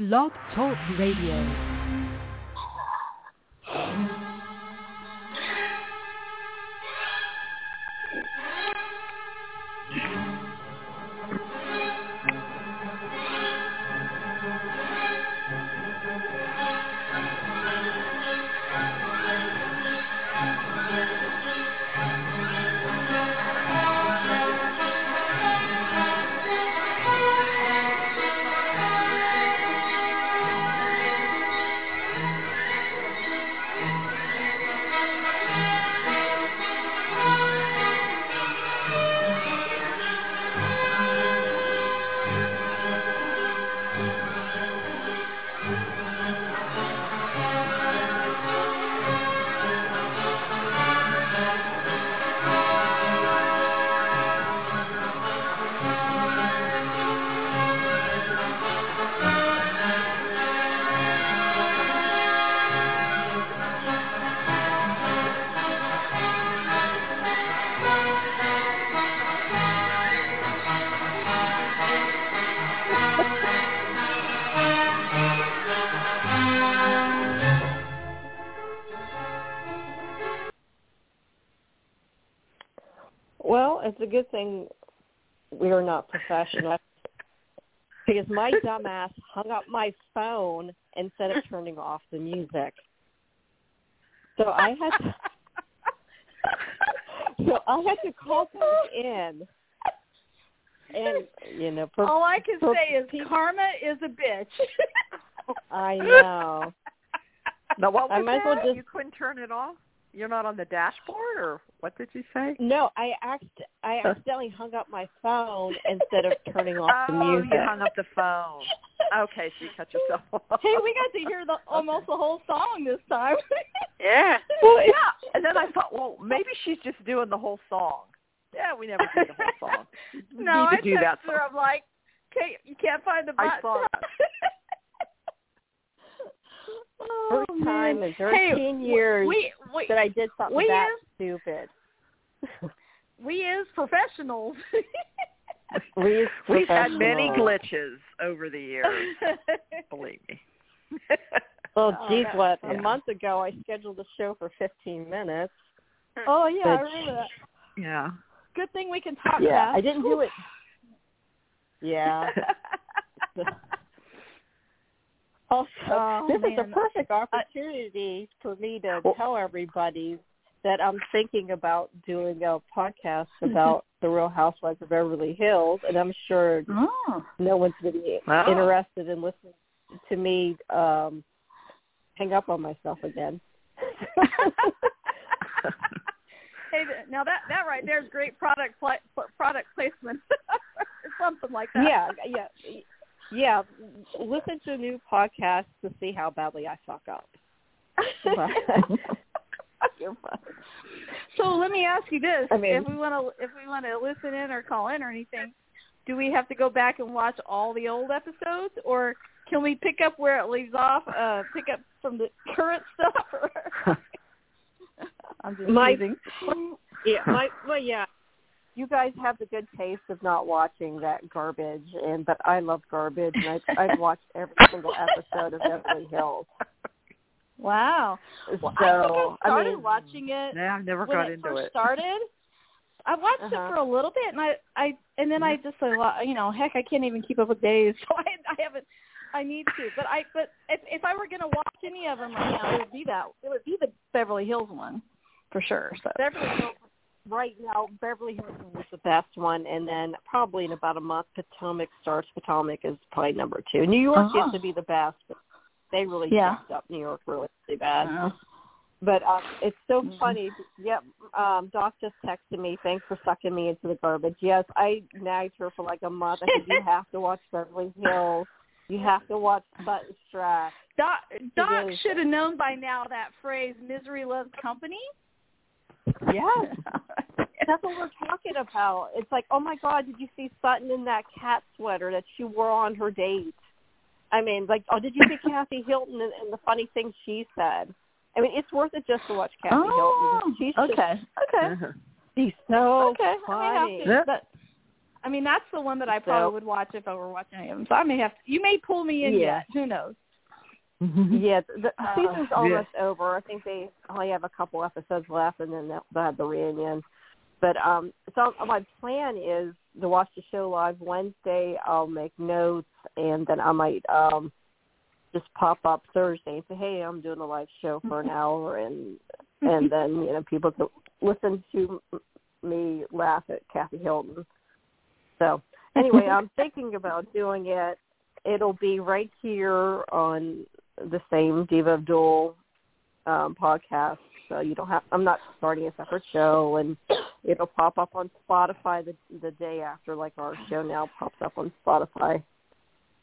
Blog Talk Radio. Professional because my dumbass hung up my phone instead of turning off the music. So I had to, so I had to call back in, and you know, per, All I can per- say is karma is a bitch. I know. Now, what was I might as well that? just- You couldn't turn it off? You're not on the dashboard, or what did you say? No, I act I accidentally hung up my phone instead of turning off the oh, music. you hung up the phone. Okay, so you cut yourself off. hey, we got to hear the almost the whole song this time. Yeah. Well, yeah. And then I thought, well, maybe she's just doing the whole song. Yeah, we never do the whole song. No, I to do that texted her. I'm like, okay, you can't find the button. I saw that. oh, First time man. in 13 hey, years We we that I did something we that is- stupid. we as professionals. We We've had many glitches over the years. Believe me. Well, Oh, geez, what? funny. A month ago, I scheduled a show for 15 minutes. oh yeah, I remember that. yeah. Good thing we can talk yeah, fast. I didn't do it. Yeah. Also, Oh, this is a perfect opportunity for me to Well- tell everybody that I'm thinking about doing a podcast about the Real Housewives of Beverly Hills, and I'm sure oh. no one's going to be Wow. interested in listening to me um hang up on myself again. Hey, now that that right there is great product pl- product placement, or something like that. yeah, yeah, yeah. Listen to a new podcast to see how badly I fuck up. You're funny. So let me ask you this: I mean- if we want to, if we want to listen in or call in or anything, do we have to go back and watch all the old episodes, or can we pick up where it leaves off? Uh, pick up from the current stuff. Or... I'm just My- teasing. yeah, my well, yeah. You guys have the good taste of not watching that garbage, and but I love garbage, and I, I've watched every single episode of Beverly Hills. Wow. So I think I started mean, watching it Yeah, I've never got it into first it. started. I watched Uh-huh. it for a little bit, and I, I, and then I Mm-hmm. just thought, well, you know, heck, I can't even keep up with days, so I, I haven't. I need to, but I, but if if I were gonna watch any of them right now, it would be that. It would be the Beverly Hills one, for sure. So Beverly Hills right now, Beverly Hills is the best one, and then probably in about a month, Potomac starts. Potomac is probably number two. New York Uh-huh. used to be the best, but they really Yeah. fucked up New York really, really bad. uh, But um, it's so Mhm. funny. Yep, um, Doc just texted me. Thanks for sucking me into the garbage. Yes, I nagged her for like a month. I said you have to watch Beverly Hills. You have to watch Sutton Stracke. Doc, Doc should have known by now that phrase "misery loves company." Yes, that's what we're talking about. It's like, oh my God, did you see Sutton in that cat sweater that she wore on her date? I mean, like, oh, did you see Kathy Hilton and, and the funny things she said? I mean, it's worth it just to watch Kathy oh, Hilton. She's just, okay, okay, Uh-huh. she's so okay. funny. I mean, but I mean, that's the one that I probably So- would watch if I were watching any of them. So I may have. To, you may pull me in Yeah. yet. Who knows? Yeah, the, the Uh, season's yeah. almost over. I think they only have a couple episodes left, and then they'll, they'll have the reunion. But um, so my plan is to watch the show live Wednesday. I'll make notes, and then I might um just pop up Thursday and say, "Hey, I'm doing a live show for an hour," and and then you know people can listen to me laugh at Kathy Hilton. So anyway, I'm thinking about doing it. It'll be right here on the same Diva of DOOL um, podcast. So you don't have. I'm not starting a separate show, and it'll pop up on Spotify the the day after, like our show now pops up on Spotify.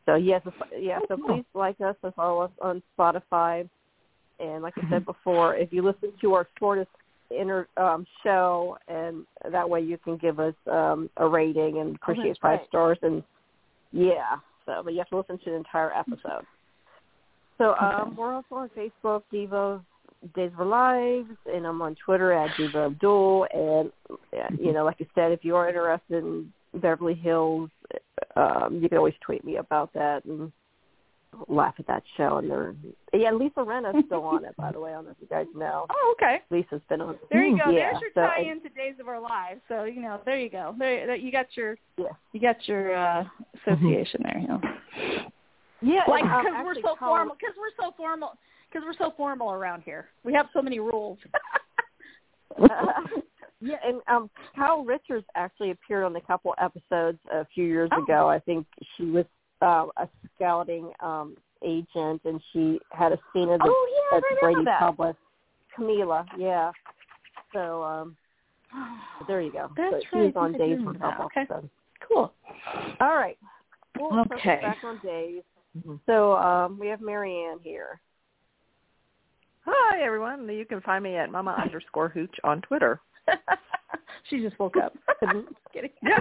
So yes, yeah. So please like us and follow us on Spotify. And like I said before, if you listen to our shortest inter um, show, and that way you can give us um, a rating and appreciate that's five right. stars. And yeah, so but you have to listen to the entire episode. So um, we're also on Facebook, Diva Days of Our Lives, and I'm on Twitter at Diva of DOOL. And uh, you know, like I said, if you are interested in Beverly Hills, um, you can always tweet me about that and laugh at that show. And they're yeah, Lisa Rinna's still on it, by the way. I don't know if you guys know. Oh, okay. Lisa's been on. There you go. Yeah, There's your so tie it- in to Days of Our Lives. So you know, there you go. There, there you got your Yeah. you got your uh association there. You know, Yeah, like um, because we're so formal. Because we're so formal. Because we're so formal around here. We have so many rules. yeah, and um Kyle Richards actually appeared on a couple episodes a few years Oh. ago. I think she was uh, a scouting um agent, and she had a scene at the oh yeah, at I the remember Brady that. Public. Camila, yeah. So um there you go. That's so she right, was on Days for couple Okay. episodes. Cool. All right. Well, so Okay. back on Days. Mhm. So um we have Marianne here. Hi everyone. You can find me at mama underscore hooch on Twitter. she just woke up. Kidding. Yeah.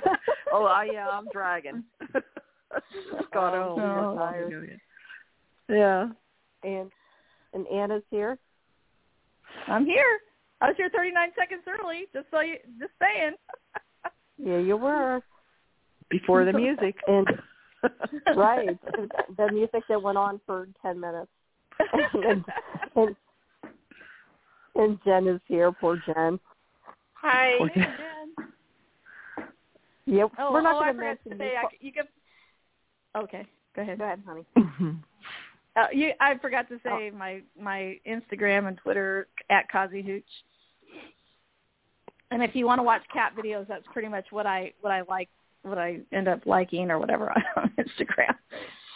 oh, I yeah, I'm dragging. Just got Oh, home. you're not long tired. Yeah. and and Anna's here. I'm here. I was here 39 seconds early. Just so you, just saying. Yeah, you were. Before the music. And right, the music that went on for ten minutes. and, and and Jen is here. Poor Jen. Hi. Poor Jen. Yep. Oh, we're not oh, I going to forgot mention to say, you. I, you can. Okay, go ahead. Go ahead, honey. Uh, you, I forgot to say my my Instagram and Twitter at Kazi Hooch. And if you want to watch cat videos, that's pretty much what I what I like, what I end up liking or whatever on Instagram.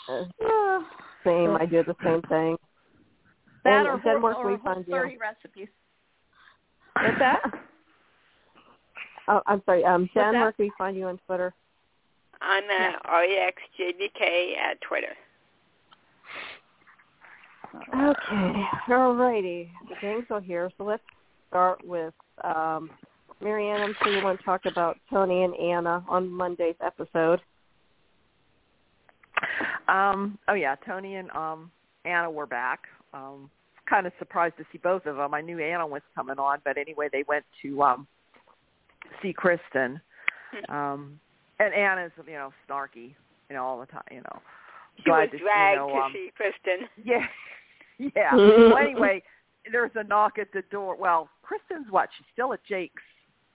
Uh, same. I do the same thing. That And or, Jen, hor- where can or find you? thirty recipes. What's that? Oh, I'm sorry. Um, What's Jen, that? where can we find you on Twitter? I'm uh, REXJDK at Twitter. Okay. All righty. The gang's all here. So let's start with um, Marianne. I'm sure you want to talk about Tony and Anna on Monday's episode. Um, oh yeah, Tony and um Anna were back. Um kind of surprised to see both of them. I knew Anna was coming on, but anyway, they went to um see Kristen. Um and Anna's, you know, snarky, you know, all the time, you know. She was Glad to, dragged you know, to um, see Kristen. Yeah. Yeah. well, anyway, there's a knock at the door. Well, Kristen's what? She's still at Jake's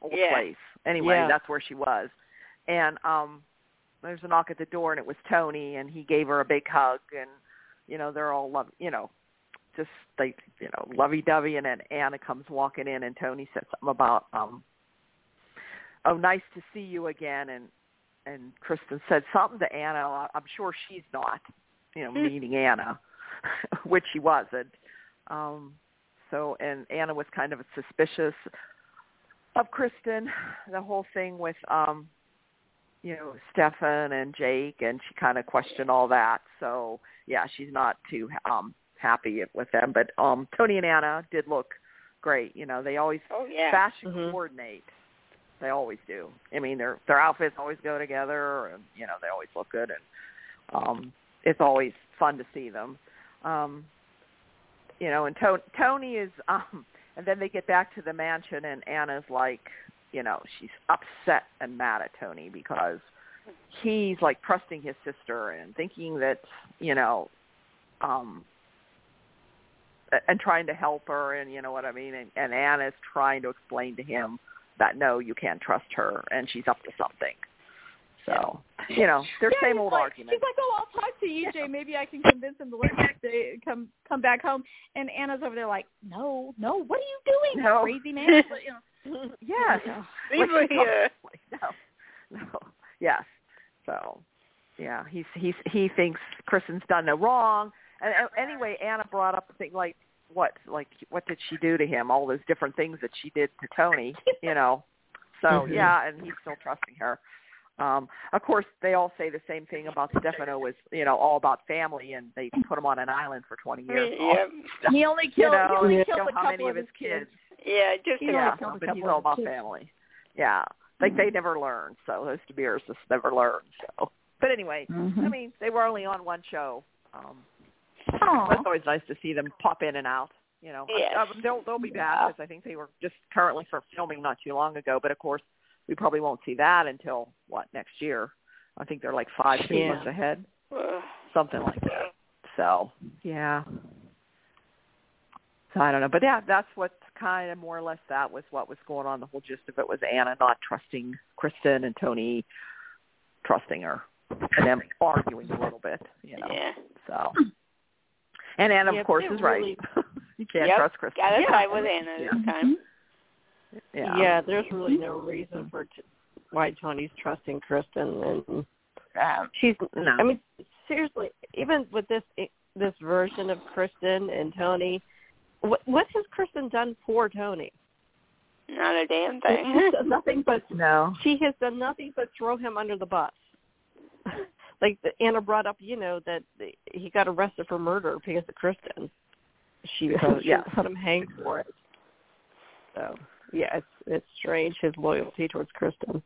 old Yeah. place. Anyway, Yeah. that's where she was. And um there's a knock at the door and it was Tony and he gave her a big hug and you know, they're all love you know, just like, you know, lovey dovey and then Anna comes walking in and Tony said something about um oh nice to see you again and and Kristen said something to Anna. I'm sure she's not, you know, meeting Anna, which she wasn't. Um, so, and Anna was kind of suspicious of Kristen, the whole thing with, um, you know, Stefan and Jake, and she kind of questioned all that. So, yeah, she's not too um, happy with them. But um, Tony and Anna did look great. You know, they always Oh yeah. fashion Mhm. coordinate. They always do. I mean, their their outfits always go together, and you know they always look good, and um, it's always fun to see them. Um, you know, and to- Tony is, um, and then they get back to the mansion, and Anna's like, you know, she's upset and mad at Tony because he's like trusting his sister and thinking that you know um and trying to help her and you know what I mean? And, and Anna's trying to explain to him that no you can't trust her and she's up to something so you know their yeah, same old like, argument She's like, "Oh, I'll talk to EJ. Maybe I can convince him to let me stay, come come back home." And Anna's over there like, "No, no, what are you doing, No. crazy man?" But, you know, yes. Leave her here. no. No. Yes. So yeah he's he's he thinks Kristen's done no wrong. And uh, anyway Anna brought up the thing like what like what did she do to him? All those different things that she did to Tony you know? So Mhm. yeah and he's still trusting her um of course they all say the same thing about Stefano was you know all about family and they put him on an island for 20 years Yeah, he only you killed know, he only you killed know a how couple many of his kids. kids yeah, just He only yeah, killed a but couple he's of all about kids. family. Yeah, like they Mhm. never learn. So those DiMeras just never learn. So, but anyway, I Mhm. mean, they were only on one show. Um, Aw. that's always nice to see them pop in and out. You know, Yes. Uh, they'll they'll be back Yeah. because I think they were just currently for filming not too long ago. But of course, we probably won't see that until what next year. I think they're like five six Yeah. months ahead, something like that. So yeah. So I don't know, but yeah, that's what kind of more or less that was what was going on. The whole gist of it was Anna not trusting Kristen and Tony trusting her, and them arguing a little bit, you know. Yeah. So, and Anna, Yeah, of course, is really- right. you can't Yep. trust Kristen. Got to Yeah. side with Anna Yeah. this time. Mm-hmm. Yeah. Yeah, there's really no reason for t- why Tony's trusting Kristen, and Um, she's. No. I mean, seriously, even with this this version of Kristen and Tony, what what has Kristen done for Tony? not a damn She's thing. done nothing but No. she has done nothing but throw him under the bus. like the, Anna brought up, you know, that the, he got arrested for murder because of Kristen. She, Because- she yeah. let him hang for it. So yeah, it's it's strange his loyalty towards Kristen.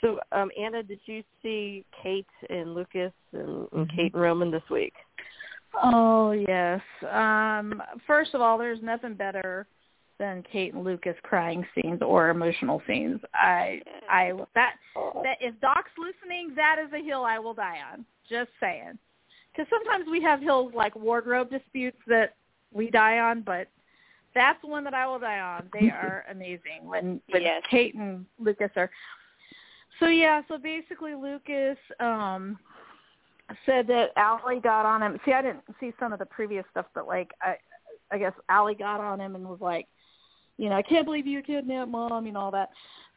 So, um, Anna, did you see Kate and Lucas and, and Kate and Roman this week? Oh yes. Um first of all, there's nothing better than Kate and Lucas crying scenes or emotional scenes. I I that that if Doc's listening, that is a hill I will die on. Just saying. Because sometimes we have hills like wardrobe disputes that we die on, but that's one that I will die on. They are amazing when when Yes. Kate and Lucas are. So yeah, so basically Lucas um said that Allie got on him. See, I didn't see some of the previous stuff, but like I, I guess Allie got on him and was like, you know, I can't believe you kidnapped mom and all that.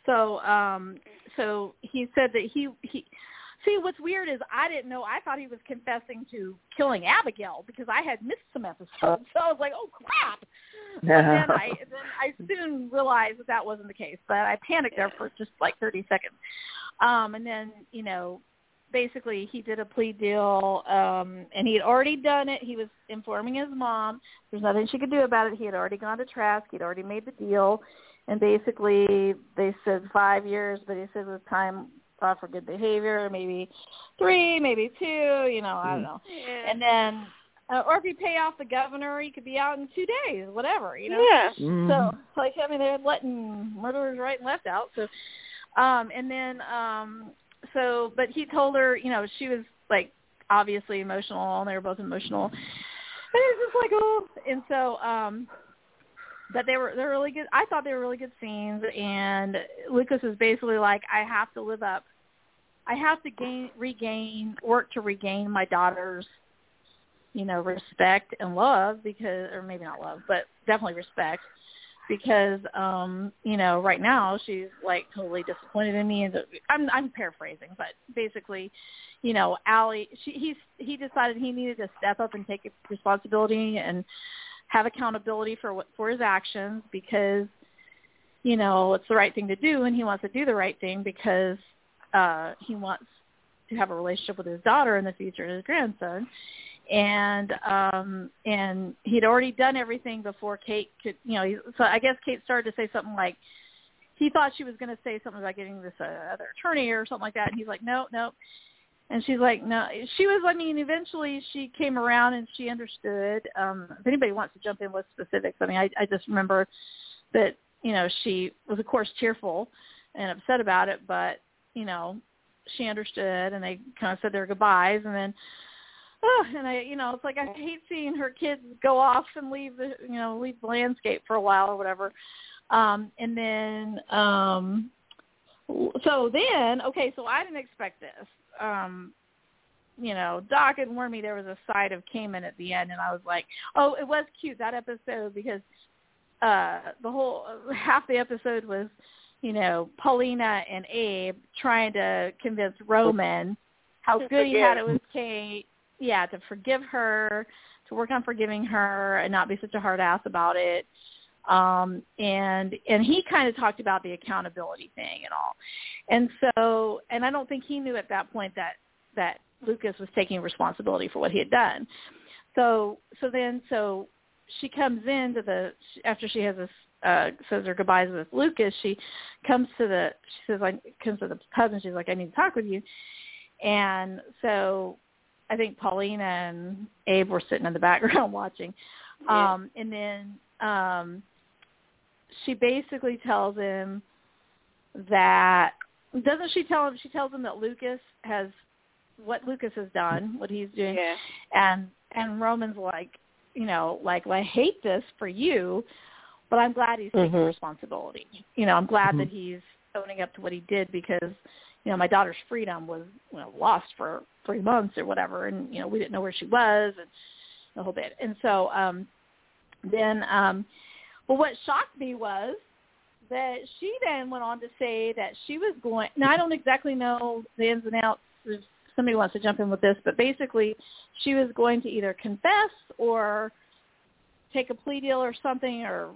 So, um, so he said that he he. See, what's weird is I didn't know. I thought he was confessing to killing Abigail because I had missed some episodes. So I was like, oh crap. But then I then I soon realized that that wasn't the case. But I panicked there for just like 30 seconds. Um, and then you know basically he did a plea deal um and he had already done it. He was informing his mom. There's nothing she could do about it. He had already gone to Trask. He'd already made the deal. And basically they said five years but he said with time off for good behavior maybe three maybe two you know i don't know. Yeah. and then uh, or if you pay off the governor he could be out in two days whatever you know yeah. Mm-hmm. so like I mean they're letting murderers right and left out. So um and then um so but he told her, you know, she was like obviously emotional and they were both emotional. And it was just like, oh and so um but they were they're really good I thought they were really good scenes and Lucas is basically like, I have to live up I have to gain regain work to regain my daughter's you know, respect and love because or maybe not love, but definitely respect because um, you know, right now she's like totally disappointed in me. And I'm I'm paraphrasing, but basically, you know, Allie she he's he decided he needed to step up and take responsibility and have accountability for what for his actions because you know, it's the right thing to do and he wants to do the right thing because uh he wants to have a relationship with his daughter in the future, and his grandson and um and he'd already done everything before Kate could you know so I guess Kate started to say something like he thought she was going to say something about getting this uh, other attorney or something like that and he's like no no. And she's like no she was I mean eventually she came around and she understood um if anybody wants to jump in with specifics I mean I I just remember that you know she was of course tearful and upset about it but you know, she understood and they kind of said their goodbyes and then oh, and I you know, it's like I hate seeing her kids go off and leave the you know, leave the landscape for a while or whatever. Um and then um so then okay, so I didn't expect this. Um you know, Doc had warned me there was a side of Kaman at the end, and I was like, oh, it was cute that episode because uh the whole half the episode was, you know, Paulina and Abe trying to convince Roman how good he had it with Kate. Yeah, to forgive her, to work on forgiving her, and not be such a hard ass about it. Um, and and he kind of talked about the accountability thing and all. And so, and I don't think he knew at that point that that Lucas was taking responsibility for what he had done. So so then so she comes into the after she has this uh says her goodbyes with Lucas, she comes to the she says like comes to the pub and she's like, I need to talk with you. And so I think Pauline and Abe were sitting in the background watching. Yeah. Um and then um she basically tells him that doesn't she tell him she tells him that Lucas has what Lucas has done, what he's doing Yeah. and and Roman's like, you know, like, well, I hate this for you, but I'm glad he's taking Mhm. responsibility. You know, I'm glad Mhm. that he's owning up to what he did because, you know, my daughter's freedom was you know, lost for three months or whatever, and you know, we didn't know where she was and the whole bit. And so um then um well what shocked me was that she then went on to say that she was going now I don't exactly know the ins and outs if somebody wants to jump in with this, but basically she was going to either confess or take a plea deal or something or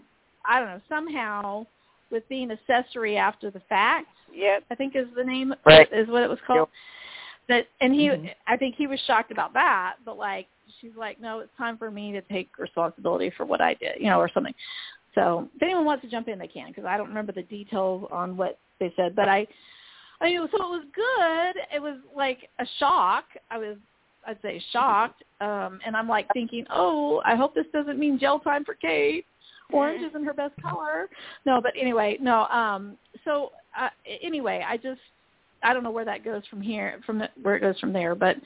I don't know, somehow with being accessory after the fact, Yep. I think is the name Right. is what it was called. That and he Mhm. I think he was shocked about that, but like she's like, No, it's time for me to take responsibility for what I did, you know, or something. So if anyone wants to jump in, they can because I don't remember the details on what they said. But I, I mean, so it was good. It was like a shock. I was, I'd say, shocked. Um, and I'm like thinking, oh, I hope this doesn't mean jail time for Kate. Orange isn't her best color. No, but anyway, no. Um, so uh, anyway, I just, I don't know where that goes from here, from the, where it goes from there, but.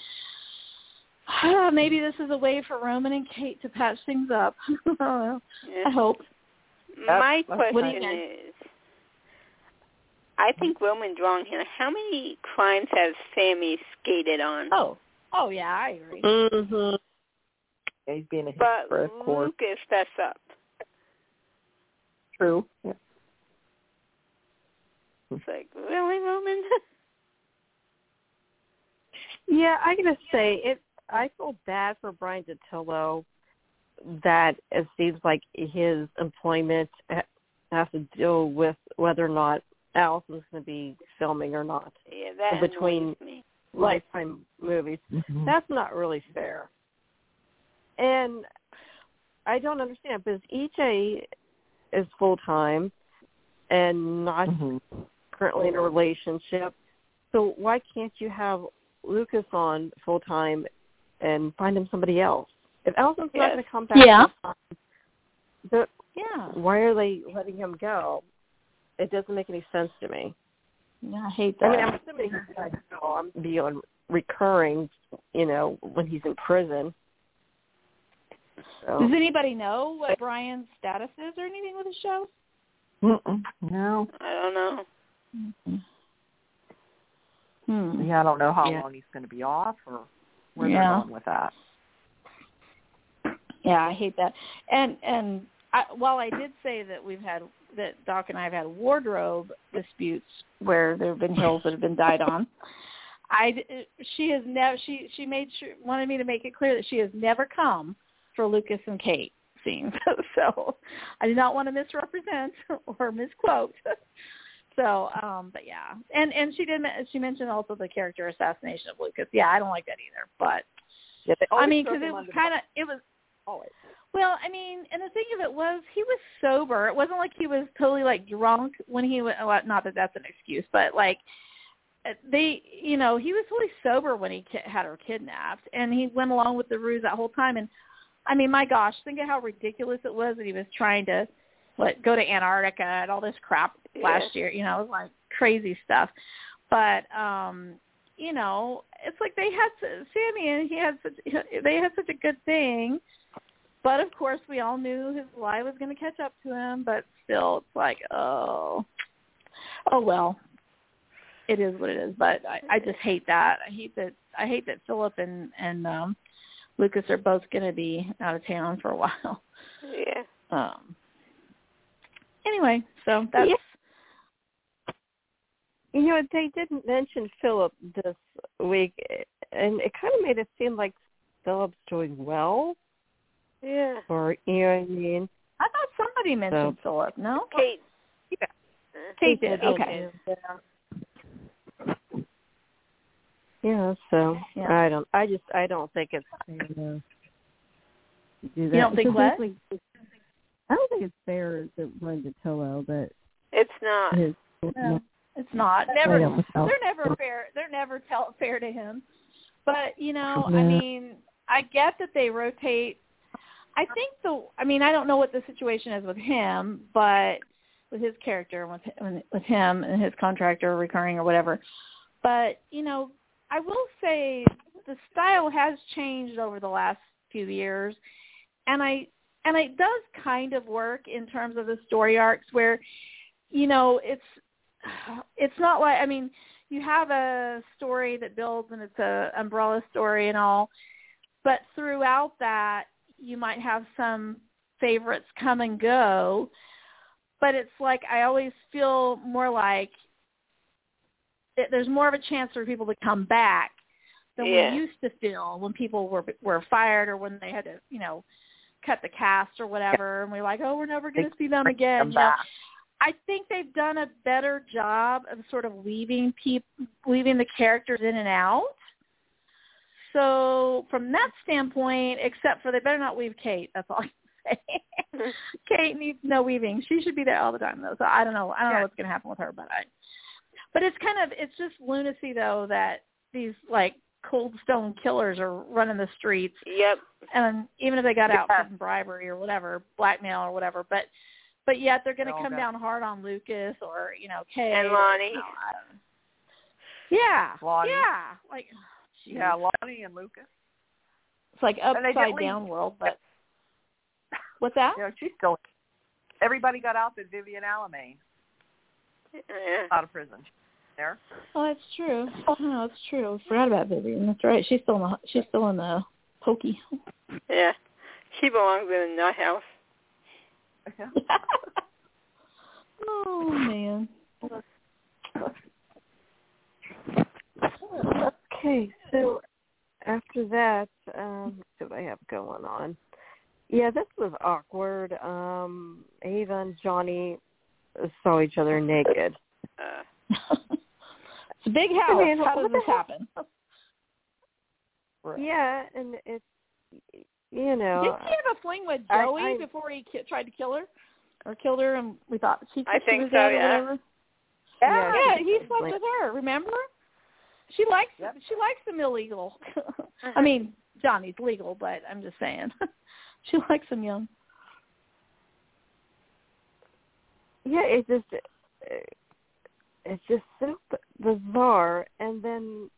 Uh, maybe this is a way for Roman and Kate to patch things up. I. Yeah. I hope. My What do you question is, I think Roman's wrong here. How many crimes has Sammy skated on? Oh, oh yeah, I agree. Mm-hmm. Yeah, he's being a but hypocrite, of course. Lucas fess up. True. Yeah. It's like, really, Roman? Yeah, I gotta say it. I feel bad for Bryan Dattilo that it seems like his employment has to deal with whether or not Alison's going to be filming or not. yeah, that Between- me. Lifetime movies. Mhm. That's not really fair. And I don't understand because EJ is full time and not Mhm. currently in a relationship. So why can't you have Lucas on full time and find him somebody else? If Alison's not going to come back, Yeah. full-time, the, Yeah. why are they letting him go? It doesn't make any sense to me. Yeah, I hate that. I mean, I'm assuming he's going to be on recurring, you know, when he's in prison. So. Does anybody know what Bryan's status is or anything with the show? Mm-mm. No. I don't know. Hmm. Yeah, I don't know how Yeah. long he's going to be off or where Yeah. they're going with that. Yeah, I hate that. And and I, while I did say that we've had that Doc and I have had wardrobe disputes where there have been hills that have been died on, I she has never she she made sure wanted me to make it clear that she has never come for Lucas and Kate scenes. so I do not want to misrepresent or misquote. So, um, but yeah, and and she did. She mentioned also the character assassination of Lucas. Yeah, I don't like that either. But Yeah, I mean, because it was kind of it was always. well, I mean, and the thing of it was he was sober. It wasn't like he was totally like drunk when he went. Well, not that that's an excuse, but like uh, they, you know, he was totally sober when he had her kidnapped, and he went along with the ruse that whole time. And I mean, my gosh, think of how ridiculous it was that he was trying to what go to Antarctica and all this crap Yeah. last year. You know, it was like crazy stuff. but um you know, it's like they had Sammy and he had such they had such a good thing. But of course, we all knew his lie was going to catch up to him. But still, it's like, oh, oh well, it is what it is. But I, I just hate that. I hate that. I hate that Philip and and um Lucas are both going to be out of town for a while. Yeah. Um. Anyway, so that's Yeah. You know, they didn't mention Philip this week, and it kind of made it seem like Philip's doing well, Yeah. or you know what I mean? I thought somebody mentioned Philip. No, Kate. Yeah. Kate did. Okay. Yeah, so Yeah. I don't. I just I don't think it's fair to do that. You don't think Because what? I don't think it's fair to run to Tolo that It's not. his No, it's not. Never. They're never fair. They're never tell, fair to him. But you know, I mean, I get that they rotate. I think the. I mean, I don't know what the situation is with him, but with his character, with with him and his contractor recurring or whatever. But you know, I will say the style has changed over the last few years, and I and it does kind of work in terms of the story arcs where, you know, it's it's not like I mean, you have a story that builds and it's a umbrella story and all, but throughout that you might have some favorites come and go, but it's like I always feel more like that there's more of a chance for people to come back than Yeah. we used to feel when people were were fired or when they had to, you know, cut the cast or whatever and we're like, Oh, we're never gonna see them again. you know? I think they've done a better job of sort of weaving peop weaving the characters in and out. So from that standpoint, except for they better not weave Kate. That's all I can say. Kate needs no weaving. She should be there all the time though. So I don't know. I don't know what's going to happen with her, but I. But it's kind of it's just lunacy though that these like cold stone killers are running the streets Yep. and even if they got out Yeah. for some bribery or whatever, blackmail or whatever, but but yet they're going to come down hard on Lucas or you know Kay And Lonnie. No, I don't know. Yeah, Lonnie. yeah, like geez. Yeah, Lonnie and Lucas. it's like upside didn't leave- down world. But what's that? You know, she's still. Everybody got out but Vivian Alamain Yeah. Mm-hmm. out of prison. There. Oh, that's true. Oh, no, that's true. Forgot about Vivian. That's right. She's still in the she's still in the pokey. Yeah. She belongs in a nut house. Oh man. Okay, so after that, um, what do I have going on? Yeah, this was awkward. Um, Ava and Johnny saw each other naked. Uh, it's a big house. I mean, How does this happen? Right. Yeah, and it's you know, Didn't he have a fling with Joey I- before he ki- tried to kill her, or killed her, and we thought she, I she think was so, dead yeah. or whatever? Yeah, Yeah, he slept like- with her. Remember? She likes Yep. she likes them illegal. I mm-hmm. mean, Johnny's legal, but I'm just saying, she likes them young. yeah, it's just uh, it's just so b- bizarre. And then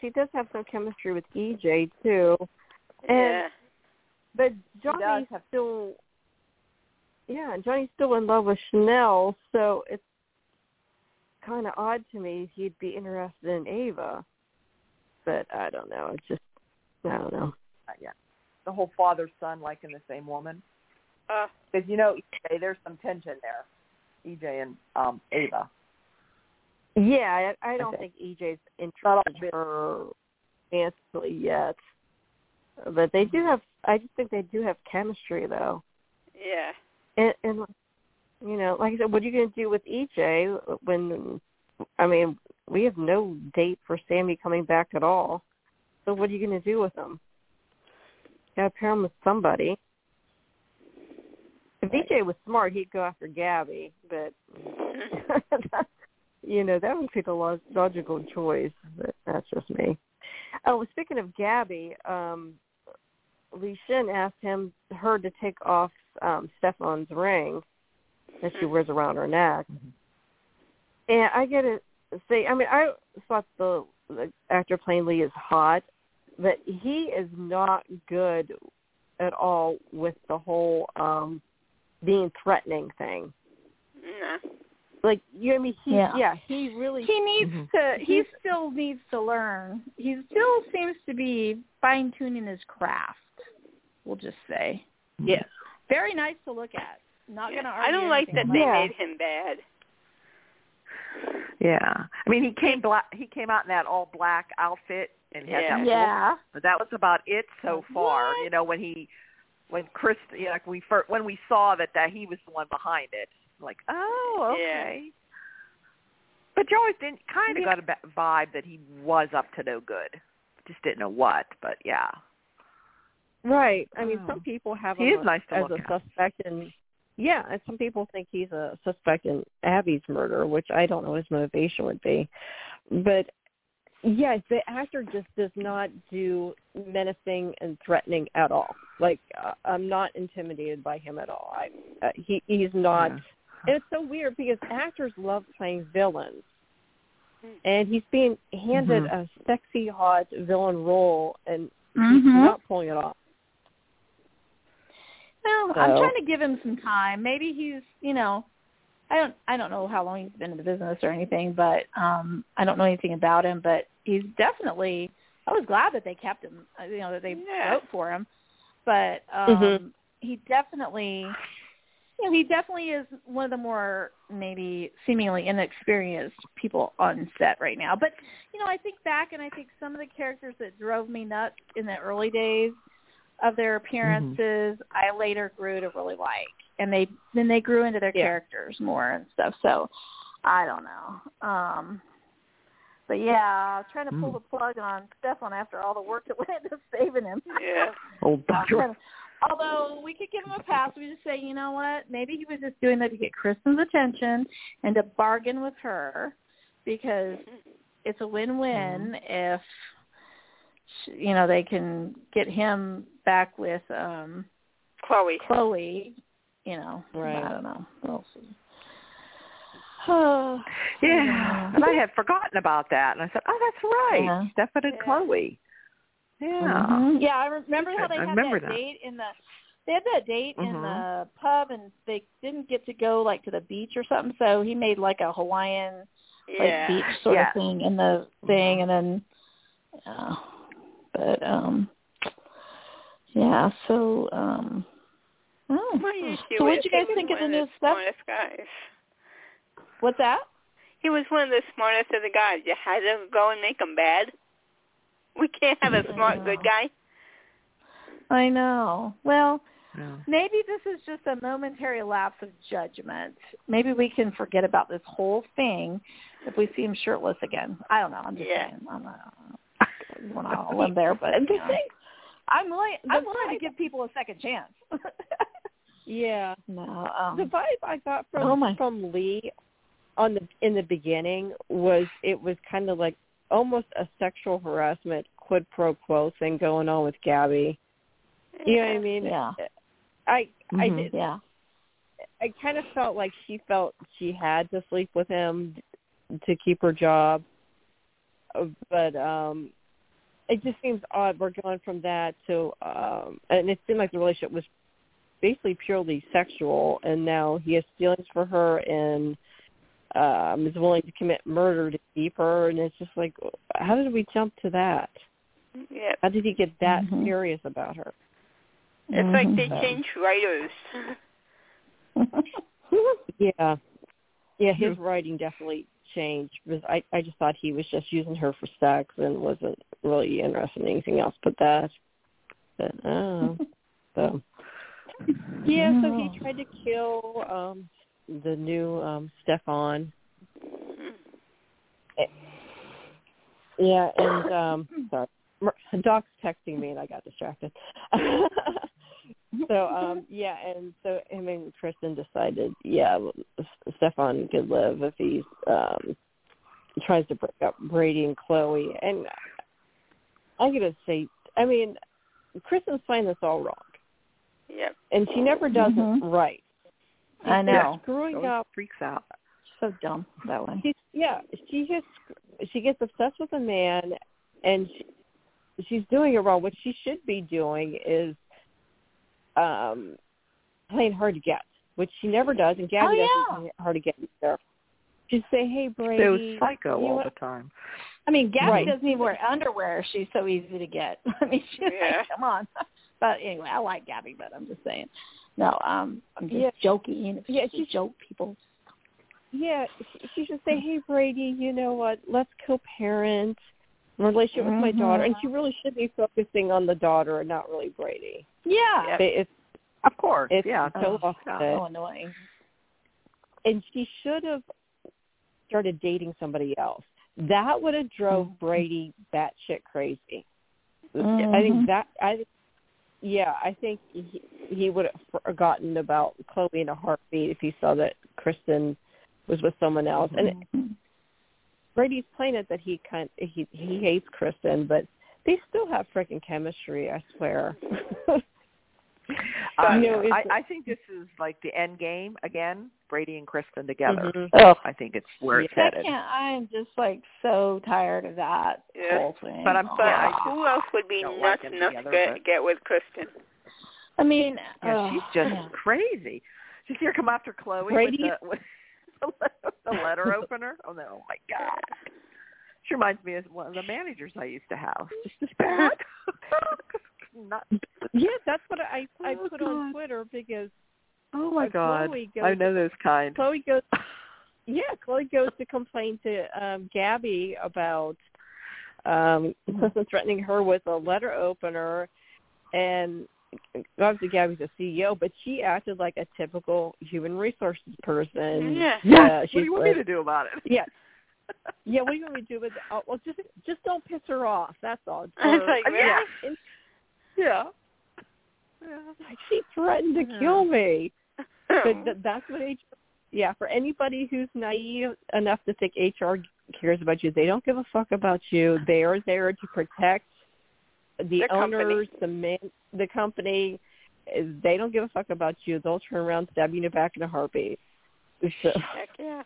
she does have some chemistry with EJ too. And yeah. But Johnny's still, yeah, Johnny's still in love with Chanel, so it's kind of odd to me he'd be interested in Ava. But I don't know. It's just, I don't know. Uh, yeah. The whole father son liking the same woman. Uh, Because you know, EJ, there's some tension there. EJ and um Ava. Yeah, I, I don't Okay. think EJ's interested in her yet. But they do have, I just think they do have chemistry though. yeah. And, and you know, like I said, what are you going to do with EJ when? I mean, we have no date for Sammy coming back at all. So what are you going to do with him? Got to pair him with somebody. If EJ was smart, he'd go after Gabi, but you know that would be the log- logical choice. But that's just me. Oh, speaking of Gabi, um, Li Shin asked him her to take off um Stefan's ring that she wears around her neck. And I get it say, I mean, I thought the, the actor playing Li is hot, but he is not good at all with the whole um being threatening thing. No. Like you, I mean, he, Yeah. yeah, he really. he needs Mhm. to he still needs to learn he still seems to be fine tuning his craft we'll just say yeah. very nice to look at not Yeah. gonna argue. I don't like that they about Yeah. made him bad. Yeah, I mean he came black. He came out in that all black outfit and he had Yeah. that wolf yeah But that was about it so far. What? You know, when he, when Chris, you know, like we first, when we saw that that he was the one behind it, like, oh, okay. But you always didn't kind of Yeah. got a ba- vibe that he was up to no good. Just didn't know what. But yeah, Right. I mean, Oh. some people have He him nice as a at. suspect in. Yeah, and some people think he's a suspect in Abby's murder, which I don't know his motivation would be. But yeah, the actor just does not do menacing and threatening at all. Like uh, I'm not intimidated by him at all. I uh, he he's not. Yeah. And it's so weird because actors love playing villains. And he's being handed Mhm. a sexy, hot villain role, and he's Mhm. not pulling it off. Well i'm trying to give him some time maybe he's you know i don't i don't know how long he's been in the business or anything but um i don't know anything about him but he's definitely i was glad that they kept him uh, you know that they Yeah. wrote for him but um Mhm. he definitely you know, he definitely is one of the more maybe seemingly inexperienced people on set right now. But you know, I think back and I think some of the characters that drove me nuts in the early days of their appearances, I later grew to really like, and they then they grew into their Yeah. characters more and stuff. So I don't know. Um but yeah, trying to pull Mm. the plug on Stefan after all the work that went into saving him. Yeah. Old Dr. Although we could give him a pass, we just say, you know what? Maybe he was just doing that to get Kristen's attention and to bargain with her, because it's a win-win if sh- you know they can get him back with um Chloe. Chloe. You know, Right. I don't know. We'll see. Oh, Yeah, and I had forgotten about that, and I said, "Oh, that's right, Yeah. Stefan and Yeah. Chloe." Yeah. Mhm. Yeah, I remember how they I had remember that, that. date in the they had that date in Mhm. the pub and they didn't get to go like to the beach or something, so he made like a Hawaiian like beach sort Yeah. of thing in the thing and then uh, but um yeah, so um oh. Well, you So what what'd you guys think of the new the stuff? Smartest guys. What's that? He was one of the smartest of the guys. You had to go and make him bad. We can't have a smart good guy. I know. Well, Yeah. maybe this is just a momentary lapse of judgment. Maybe we can forget about this whole thing if we see him shirtless again. I don't know. I'm just Yeah. saying. I'm not going to live there, but you know, I'm willing. I'm willing to give people a second chance. Yeah. no. the Um, vibe I got from Oh, my. from Li on the in the beginning was it was kind of like almost a sexual harassment quid pro quo thing going on with Gabi. You know what I mean? yeah. I I Mhm. did Yeah. I kind of felt like she felt she had to sleep with him to keep her job, but um it just seems odd. We're going from that to um and it seemed like the relationship was basically purely sexual, and now he has feelings for her and um is willing to commit murder to keep her, and it's just like, how did we jump to that? Yeah. How did he get that Mhm. serious about her? It's like they Mhm. changed writers. Yeah, yeah, his writing definitely changed because I I just thought he was just using her for sex and wasn't really interested in anything else but that. But oh, so yeah, so he tried to kill um the new um Stefan. Yeah, and um sorry, Mer- Doc's texting me and I got distracted. so um yeah, and so him and Kristen decided, yeah, well, S- Stefan could live if he um tries to break up Brady and Chloe. And I'm gonna say, I mean, Kristen's playing this all wrong, Yep. and she never does Mhm. it right. I She's know. screwing Always up freaks out. So dumb that way. She's yeah. She just she gets obsessed with a man, and she, she's doing it wrong. What she should be doing is um playing hard to get, which she never does, and Gabi Oh, yeah. doesn't play hard to get either. Just say, "Hey, Brady." It was psycho all wa- the time. I mean, Gabi Right. doesn't even wear underwear. She's so easy to get. I mean, she's Yeah. like, come on. But anyway, I like Gabi, but I'm just saying. No, um, I'm just Yeah. joking. It's Yeah, just a she's- joke, people. Yeah, she, she should say, "Hey, Brady, you know what? Let's co-parent." A Relationship with my daughter, and she really should be focusing on the daughter and not really Brady. Yeah. It- It's Of course. it's yeah. so oh, so annoying. and she should have started dating somebody else. That would have drove Mhm. Brady batshit crazy. I Mhm. think that I, yeah, I think he, he would have forgotten about Chloe in a heartbeat if he saw that Kristen was with someone else. And Mhm. Brady's playing it that he kind he he hates Kristen, but they still have freaking chemistry. I swear. I, You know, Uh, I, I think this is like the end game again. Brady and Kristen together. Mhm. Oh, I think it's where it's Yeah. I headed. can't. I am just like so tired of that Yeah. whole thing. But I'm But Yeah, I who else would be don't nuts like enough together, to get, get with Kristen? I mean, Yeah, ugh, she's just yeah. crazy. She's here come after Chloe Brady- with the with the letter, opener? Oh no! Oh my god! She reminds me of one of the managers I used to have. Just as bad. Not, yeah, that's what I I Oh, put on Twitter because oh my Uh, god! Chloe goes- I know those kind. Chloe goes Yeah, Chloe goes to complain to um Gabi about um threatening her with a letter opener and obviously Gabi's a CEO, but she acted like a typical human resources person. Yeah. Yeah. Uh, what she's do you want me to do about it? Yeah. Yeah, what do you want me to do with oh, well just just don't piss her off, that's all. It's Or- like, Yeah. really? Yeah. Yeah. Like, she threatened to Yeah. kill me. But th- that's what HR. Yeah, for anybody who's naive enough to think HR cares about you, they don't give a fuck about you. They are there to protect the, The company. owners, the man, the company. They don't give a fuck about you. They'll turn around, stab you in the back in a heartbeat. So, Heck yeah.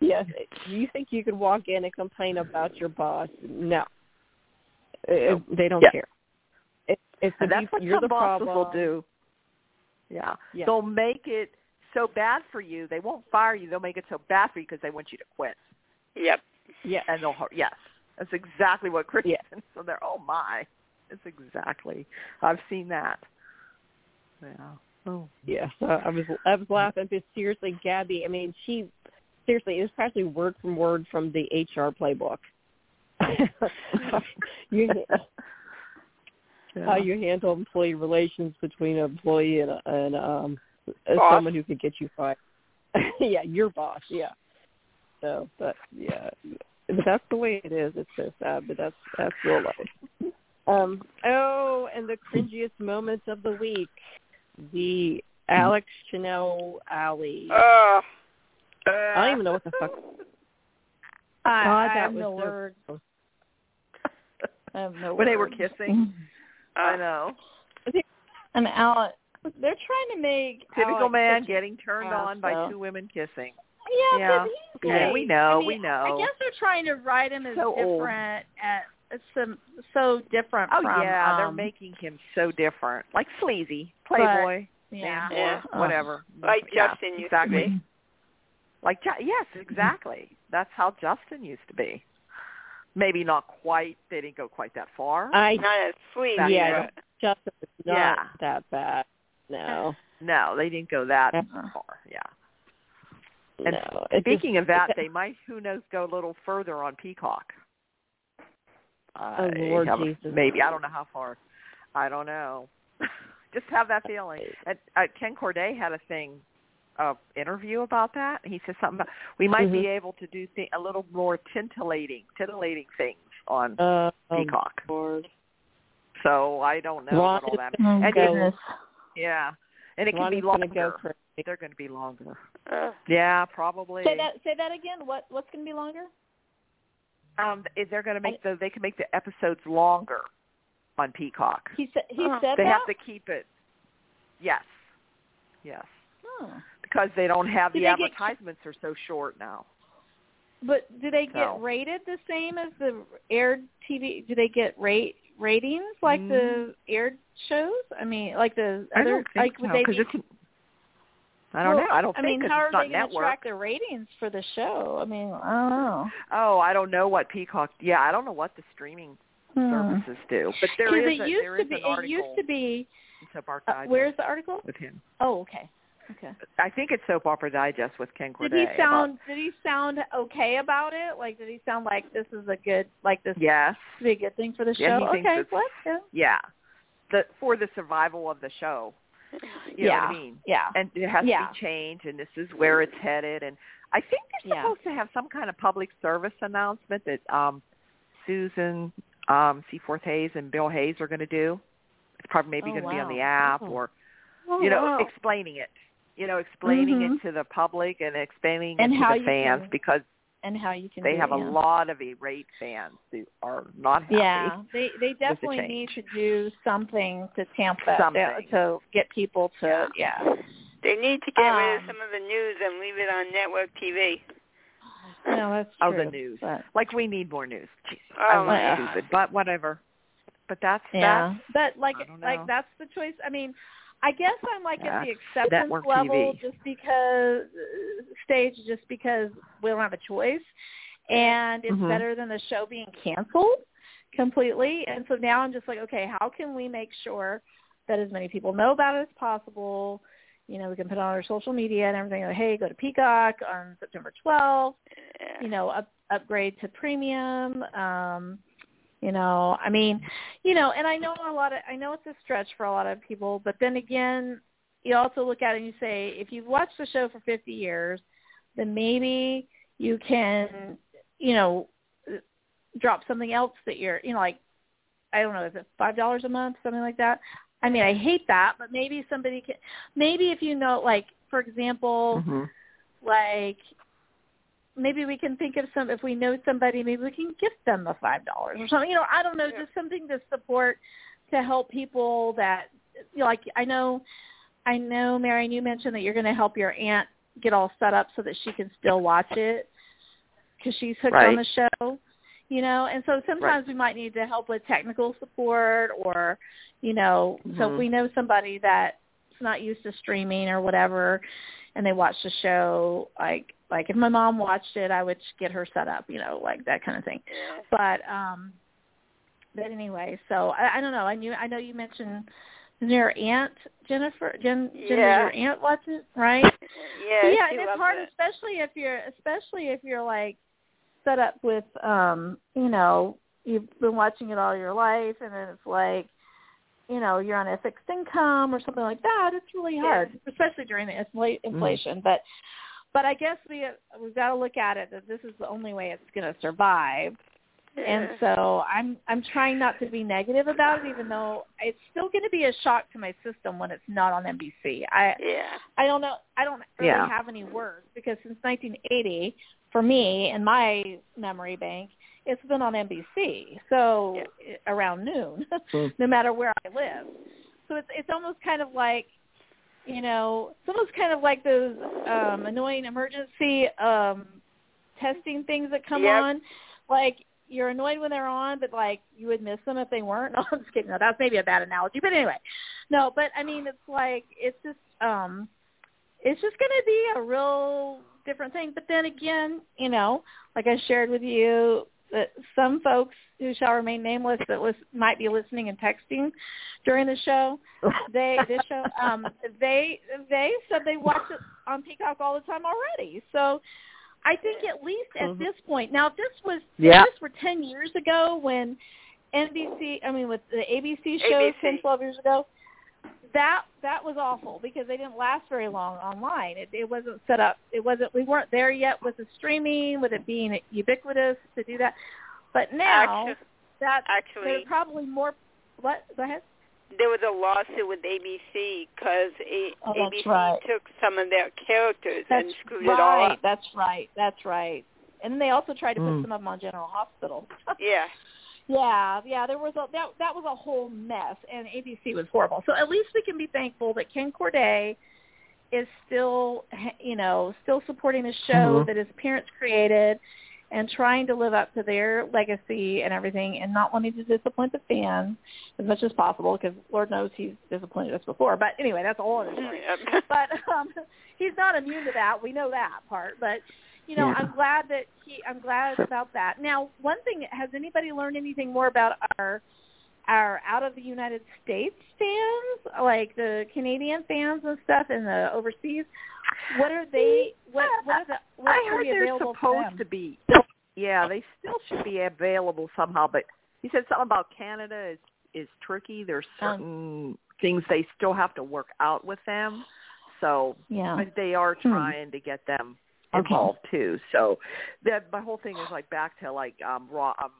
yes, you think you could walk in and complain about your boss? No, Uh, they don't Yeah. care. It, it's And the that's people- what you're some the bosses problem. will do. Yeah. Yeah. They'll make it so bad for you. They won't fire you. They'll make it so bad for you because they want you to quit. Yep. Yeah, And they'll yes, that's exactly what Kristen. Yeah. So they're oh my, it's exactly. I've seen that. Yeah. Oh. Yeah, so I was I was laughing because seriously, Gabi. I mean, she seriously it was practically word from word from the HR playbook. you, Yeah. how you handle employee relations between an employee and, a- and um someone who could get you fired. yeah, your boss. Yeah. So, but yeah, that's the way it is. It's so sad, but that's that's real life. Um. Oh, and the cringiest moments of the week, the Alex Chanel Allie. Oh. I don't even know what the fuck. I, God, I that have was no so- words. I have no words. when they were kissing. I Uh, know. And Alex, they're trying to make Typical Alex man getting turned on by so- two women kissing. Yeah, Yeah. but he's Okay, gay. we know, I mean, we know. I guess they're trying to write him as So old. different. At, it's some, so different Oh from. yeah, they're um, making him so different, like sleazy, playboy, Yeah. man, Yeah. boy, whatever. Like yeah, Justin used to exactly. be. Like Ju- yes, exactly. That's how Justin used to be. Maybe not quite. They didn't go quite that far. I Not as sweet. Back yeah, then. Justin is not Yeah. that bad. No, no, they didn't go that far. Yeah. And no. Speaking just, of that, they might, who knows, go a little further on Peacock. Oh, Lord have a- Jesus. Maybe I don't know how far. I don't know. Just have that feeling. And uh, Ken Corday had a thing, uh, interview about that. He said something about we might be Mhm. able to do th- a little more titillating, titillating things on uh, oh, Peacock. Lord. So I don't know Ron what all that. Oh, And it- goodness. yeah, and it can be is gonna longer. go crazy. They're going to be longer. Uh, Yeah, probably. Say that. Say that again. What? What's going to be longer? Um, is they're going to make the they can make the episodes longer on Peacock. He said. He Oh. said They that. have to keep it. Yes, yes, Oh. because they don't have Do the they get- advertisements are so short now. But do they get So. rated the same as the aired TV? Do they get rate ratings like the aired shows? I mean, like the Mm. I other don't think like so would they because be? I don't Well, know. I don't I think mean, how are it's not they going to track the ratings for the show? I mean, I don't know. Oh, I don't know what Peacock. Yeah, I don't know what the streaming Hmm. services do, but there Because it a, used there to is be. an It used to be. Soap Opera Uh, where's the article? with him. Oh, okay. Okay. I think it's Soap Opera Digest with Ken Did he sound? Did he sound okay about it? Like, did he sound like this is a good, like this About, yes. be a good thing for the show? Yeah, he okay. What? Yeah. Yeah. The for the survival of the show. You yeah. know what I mean? Yeah. And it has Yeah. to be changed, and this is where it's headed. And I think they're Yeah. supposed to have some kind of public service announcement that um Susan um Seaforth Hayes and Bill Hayes are going to do. It's probably maybe Oh, going to be on the app Oh. or Oh, you know wow. explaining it. You know, explaining Mhm. it to the public and explaining And it to the fans can- because and how you can they do have it, a yeah. lot of irate fans who are not happy. Yeah, they they definitely need to do something to tamp that down, Something. to get people to yeah. They need to get rid of Um, some of the news and leave it on network TV. No, that's true. Oh, the news. But, Like we need more news. Jeez, Oh, I'm yeah. stupid, but whatever. But that's yeah, but like like that's the choice. I mean, I guess I'm like at the acceptance level TV. just because uh, stage, just because we don't have a choice, and it's Mhm. better than the show being canceled completely. And so now I'm just like, okay, how can we make sure that as many people know about it as possible? You know, we can put it on our social media and everything. Like, hey, go to Peacock on September 12th. You know, up, upgrade to premium. Um, you know, I mean, you know, and I know a lot of, I know it's a stretch for a lot of people, but then again, you also look at it and you say, if you've watched the show for 50 years, then maybe you can, you know, drop something else that you're, you know, like, I don't know, is it five dollars a month, something like that? I mean, I hate that, but maybe somebody can, maybe if you know, like, for example, Mhm. like maybe we can think of some if we know somebody maybe we can gift them the five dollars or something you know i don't know Yeah. just something to support to help people that you know, like i know i know marion you mentioned that you're going to help your aunt get all set up so that she can still watch it because she's hooked on the show you know and so sometimes we might need to help with technical support or you know so if Mhm. we know somebody that's not used to streaming or whatever and they watch the show like like if my mom watched it i would get her set up you know like that kind of thing but um but anyway so i, I don't know i knew i know you mentioned your aunt jennifer jen jen Yeah. your aunt watch it right Yeah, But yeah and it's hard it. especially if you're especially if you're like set up with um you know you've been watching it all your life and then it's like you know you're on a fixed income or something like that it's really Yeah. hard especially during the infl- mm-hmm. inflation but but i guess we we've got to look at it that this is the only way it's going to survive and so i'm i'm trying not to be negative about it even though it's still going to be a shock to my system when it's not on nbc i yeah. I don't know. I don't really Yeah. have any words because since 1980, for me in my memory bank, it's been on NBC. So Yeah. around noon, Hmm. no matter where I live. So it's it's almost kind of like, you know, it's almost kind of like those um annoying emergency um testing things that come Yep. on. Like you're annoyed when they're on, but like you would miss them if they weren't. No, I'm just kidding. No, that's maybe a bad analogy, but anyway, no. But I mean, it's like it's just um, it's just going to be a real different thing. But then again, you know, like I shared with you, that some folks who shall remain nameless that was might be listening and texting during the show. They this show, um, they they said they watch it on Peacock all the time already. So I think at least at Mhm. this point, now if this was Yeah. if this were ten years ago when NBC, I mean with the ABC shows ABC. ten, twelve years ago, that that was awful because they didn't last very long online. It, it wasn't set up. It wasn't. We weren't there yet with the streaming, with it being ubiquitous to do that. But now Actu- that they're Actually, probably more. What? Go ahead. there was a lawsuit with ABC because a- Oh, ABC right. took some of their characters That's and screwed it all up. That's right. That's right. And then they also tried to put Mm. some of them on General Hospital. Yeah. Yeah, yeah, there was a that that was a whole mess, and ABC was horrible. So at least we can be thankful that Ken Corday is still, you know, still supporting the show Mhm. that his parents created and trying to live up to their legacy and everything and not wanting to disappoint the fans as much as possible because Lord knows he's disappointed us before. But anyway, that's a whole other story. Yep. but um he's not immune to that. We know that part. But you know, Yeah. I'm glad that he I'm glad about that. Now, one thing has anybody learned anything more about our our out of the United States fans, like the Canadian fans and stuff and the overseas? What are they what what are the what I heard they're available supposed to to be. Yeah, they still should be available somehow. But he said something about Canada is is tricky. There's Um. certain things they still have to work out with them. So Yeah. they are Hmm. trying to get them Okay. involved too. So that my whole thing is like back to like um Rob, um,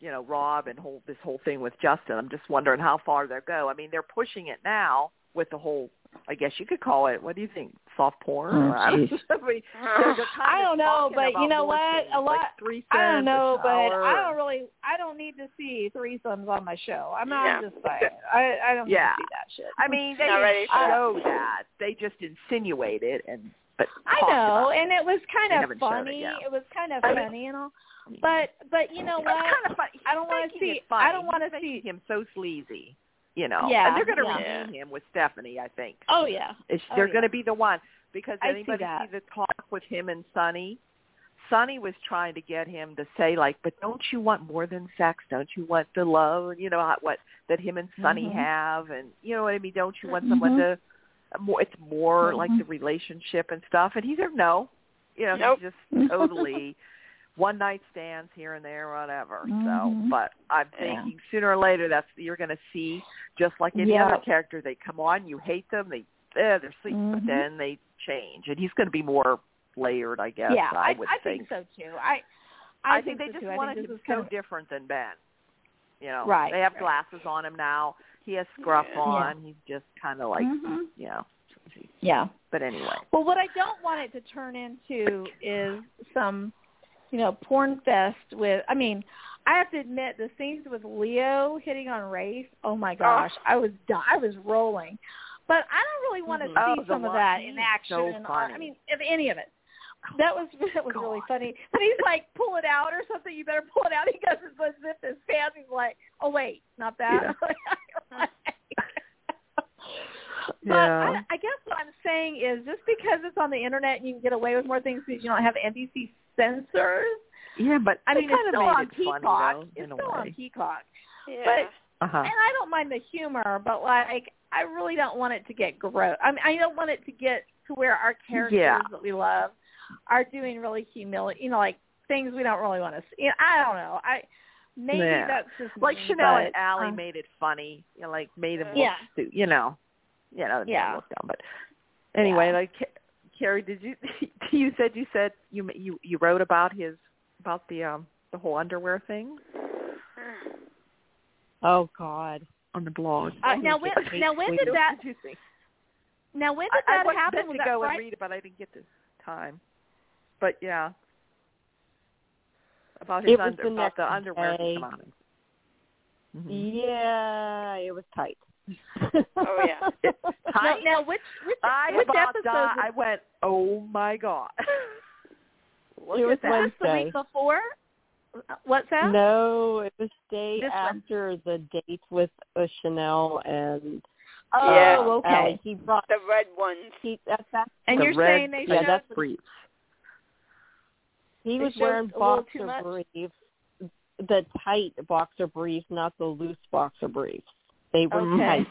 you know, Rob and whole this whole thing with Justin. I'm just wondering how far they'll go. I mean, they're pushing it now with the whole. I guess you could call it. What do you think? Soft porn? Oh, I don't know. I mean, they're- they're I don't know, but you know what? things, A like lot. threesomes, I don't know, but. I don't really. I don't need to see threesomes on my show. I'm not Yeah. just saying. I I don't Yeah. need to see that shit. I mean, they didn't for show that. They just insinuate it, and but I know, and it was kind of haven't it funny. It was kind of I mean- funny and all. But but you know what? kind of funny. I don't want wanna see- I don't wanna see- him so sleazy. You know, Yeah, and they're going to yeah. redeem him with Stephanie. I think. Oh yeah. It's, Oh, they're yeah. going to be the one because I see anybody that. see the talk with him and Sonny? Sonny was trying to get him to say like, "But don't you want more than sex? Don't you want the love? You know what that him and Sonny Mhm. have, and you know what I mean? Don't you want someone Mhm. to more? It's more like Mhm. the relationship and stuff." And he's like "No, you know, Nope. he's just totally." One night stands here and there, whatever. So, Mhm. but I'm Yeah. thinking sooner or later that's you're going to see just like any Yeah. other character. They come on, you hate them, they eh, they're sweet, but Mhm. then they change, and he's going to be more layered, I guess. yeah, I, I, would I think. think so too. I I, I, think, they so just too. Wanted to is so different than Ben. You know, Right, they have right. glasses on him now. He has scruff Yeah. on. He's just kind of like, Mhm. you know. Yeah. But anyway, Well, what I don't want it to turn into is some, you know, porn fest with. I mean, I have to admit the scenes with Leo hitting on Rafe. Oh my gosh, I was di- I was rolling, but I don't really want to Mhm. see Oh, some of that in action. so or- I mean, if any of it. That was that was really funny. But he's like, pull it out or something. You better pull it out. He goes and zip his pants. He's like, oh wait, not that. But Yeah. I, I guess what I'm saying is just because it's on the internet and you can get away with more things because you don't have NBC censors. yeah, but I mean, it's kind of still made on it Peacock. funny though, it's in a still on way. Peacock, Yeah. Uh-huh. and I don't mind the humor, but like I really don't want it to get gross. I mean, I don't want it to get to where our characters Yeah. that we love are doing really humiliate, you know, like things we don't really want to see. I don't know. I maybe Yeah. that's just Like me, Chanel but, and Allie uh, made it funny, you know, like made him look Yeah. stu- you know, you know, Yeah. look dumb. But anyway, Yeah. like Ca- Carrie, did you you said you said you you you wrote about his about the um the whole underwear thing Oh God. on the blog. Uh, now when now when did that Did you think? now when did I that was happen? meant Was to that go and Friday? read it, but I didn't get the time. But yeah, about his It was under, the about next the underwear day. he come out in. Mhm. Yeah, it was tight. Oh, yeah. Now, Tight? now which which I which episode? was- I went, oh my god. Look It was at that. was this the week before? What's that? No, it was the day This one. after the date with uh, Chanel and Oh, Yeah. okay. Allie. He brought The red ones. he that's that And The you're red- saying they yeah, showed that's the- briefs. He They was wearing a little too boxer briefs, the tight boxer briefs, not the loose boxer briefs. They were Okay. tight.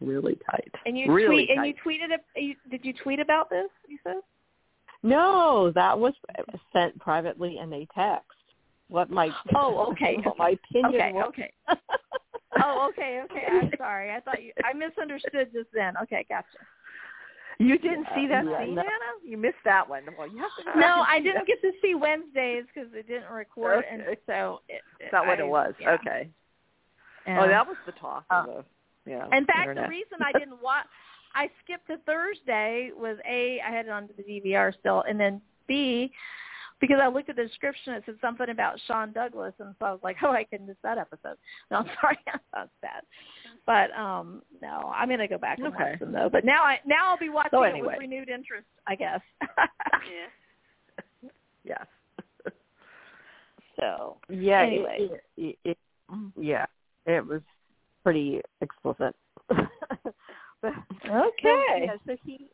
Really tight. and you really tweet and you tweeted A, You, did you tweet about this? You said. No, that was sent privately in a text. What my Oh, okay, what my opinion Okay. was. Okay. oh, okay. Okay. I'm sorry. I thought you. I misunderstood just then. Okay, gotcha. You didn't Yeah, see that yeah, scene, no. Anna? You missed that one. Well, you have to. No, I didn't that. get to see Wednesdays because it didn't record, and Okay. so it, Is that what I- it was? yeah. Okay. Yeah. Oh, that was the talk Uh, of the. Yeah. In fact, internet. the reason I didn't watch, I skipped to Thursday was a I had it onto the DVR still, and then B, because I looked at the description, it said something about Shawn Douglas, and so I was like, oh, I can miss that episode. No, I'm sorry, that bad. But um no, I'm gonna go back and Okay. watch them though. But now I now I'll be watching So it with renewed interest, I guess. Yeah. Yes. so Yeah. Anyway. it, it, it, Mm. yeah, it was pretty explicit. but, okay. yeah, so he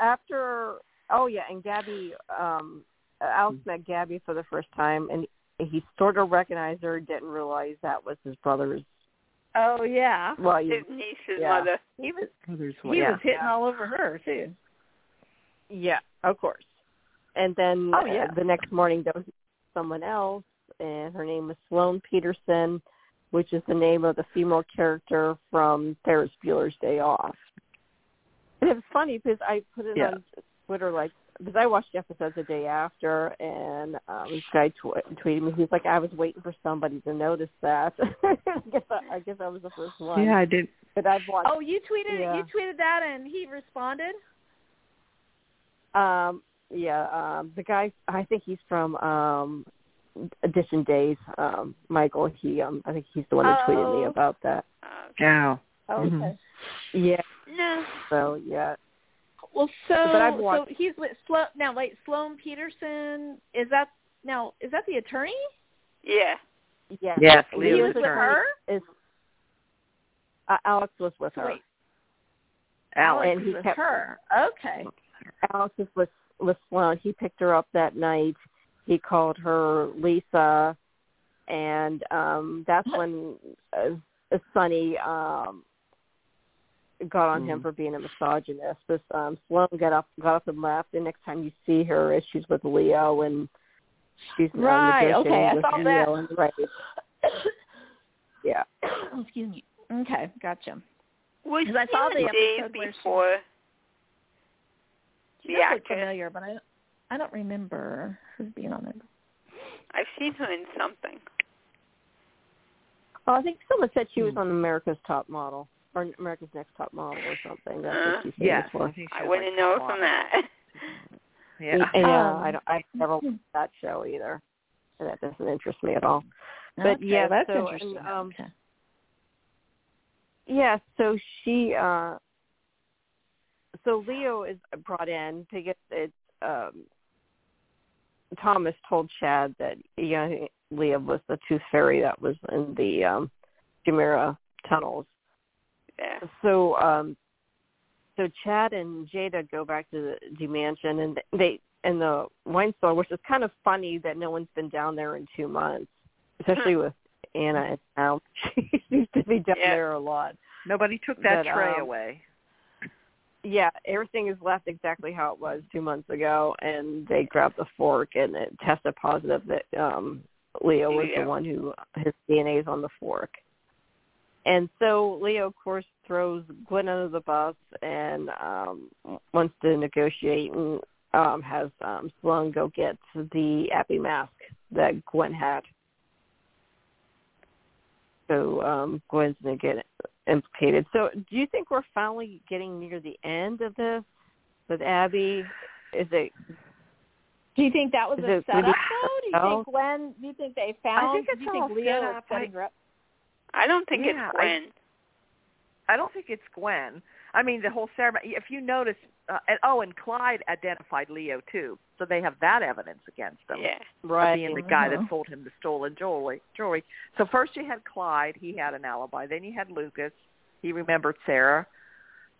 after oh yeah, and Gabi um Alex met Gabi for the first time and he sort of recognized her, didn't realize that was his brother's Oh yeah. well you, His niece's Yeah. mother. He was Brothers, he yeah. was hitting Yeah. all over her too. yeah, of course. And then Oh, yeah. uh, the next morning there was someone else and her name was Sloan Peterson, which is the name of the female character from Ferris Bueller's Day Off. And it was funny because I put it Yeah. on Twitter like because I watched the episodes the day after, and um, this guy tw- tweeted me. He's like, "I was waiting for somebody to notice that." I guess I, I guess I was the first one. Yeah, I did. But I've watched. Oh, you tweeted Yeah. you tweeted that and he responded? Um, yeah, um, the guy. I think he's from um, Edition Days. Um, Michael. He. Um, I think he's the one who tweeted me Oh. about that. Uh, Yeah. Oh, Mhm. okay. Yeah. no. So yeah. Well, so so he's with Slo- now. Wait, Sloan Peterson is that now? Is that the attorney? Yeah. Yeah. Yes, He Leo's was with her. Is uh, Alex was with her. Wait, Alex. and he was with kept- her. Okay. Alex was with with Sloan. He picked her up that night. He called her Lisa, and um that's when uh, Sonny um got on him Mhm. for being a misogynist. This um Sloan got up got up and left. The next time you see her, is she's with Leo and she's uh, Right, negotiating okay, I with saw Leo that. and right. Yeah. Excuse me. Okay, gotcha. Was Because I she saw on the Dave episode where she- before She the does familiar, but I I don't remember her being on it. I've seen her in something. Oh, I think someone said she was Hmm. on America's Top Model or America's Next Top Model or something. That's Uh, what she's Yes. for. I, think I wouldn't like know from that. Yeah. Yeah, Um, I don't. I've never watched that show either. And that doesn't interest me at all. But okay, yeah, that's so, interesting. and, um, okay. Yeah, so she uh so Leo is brought in to get it um Thomas told Chad that yeah, Leo was the tooth fairy that was in the um DiMera tunnels. Yeah. So um so Chad and Jada go back to the, the mansion and they and the wine cellar, which is kind of funny that no one's been down there in two months, especially with Anna and now. She seems to be down Yeah. there a lot. Nobody took that But, tray um, away. Yeah, everything is left exactly how it was two months ago, and they grabbed the fork, and it tested positive that um Leo was the one who his DNA is on the fork. And so Leo, of course, throws Gwen under the bus and um wants to negotiate and um has um Sloan go get the Abby mask that Gwen had. So um Gwen's gonna get implicated. So do you think we're finally getting near the end of this with Abby? Is it Do you think that was a setup though? Do you think Gwen? Do you think they found? think it's do you think Leo set was setting her up? I don't think Yeah, it's Gwen. I don't think it's Gwen. I mean, the whole ceremony. If you notice, uh, and, oh, and Clyde identified Leo too, so they have that evidence against them. yeah. right? being the guy that sold him the stolen jewelry. Jewelry. So first you had Clyde, he had an alibi. Then you had Lucas, he remembered Sarah.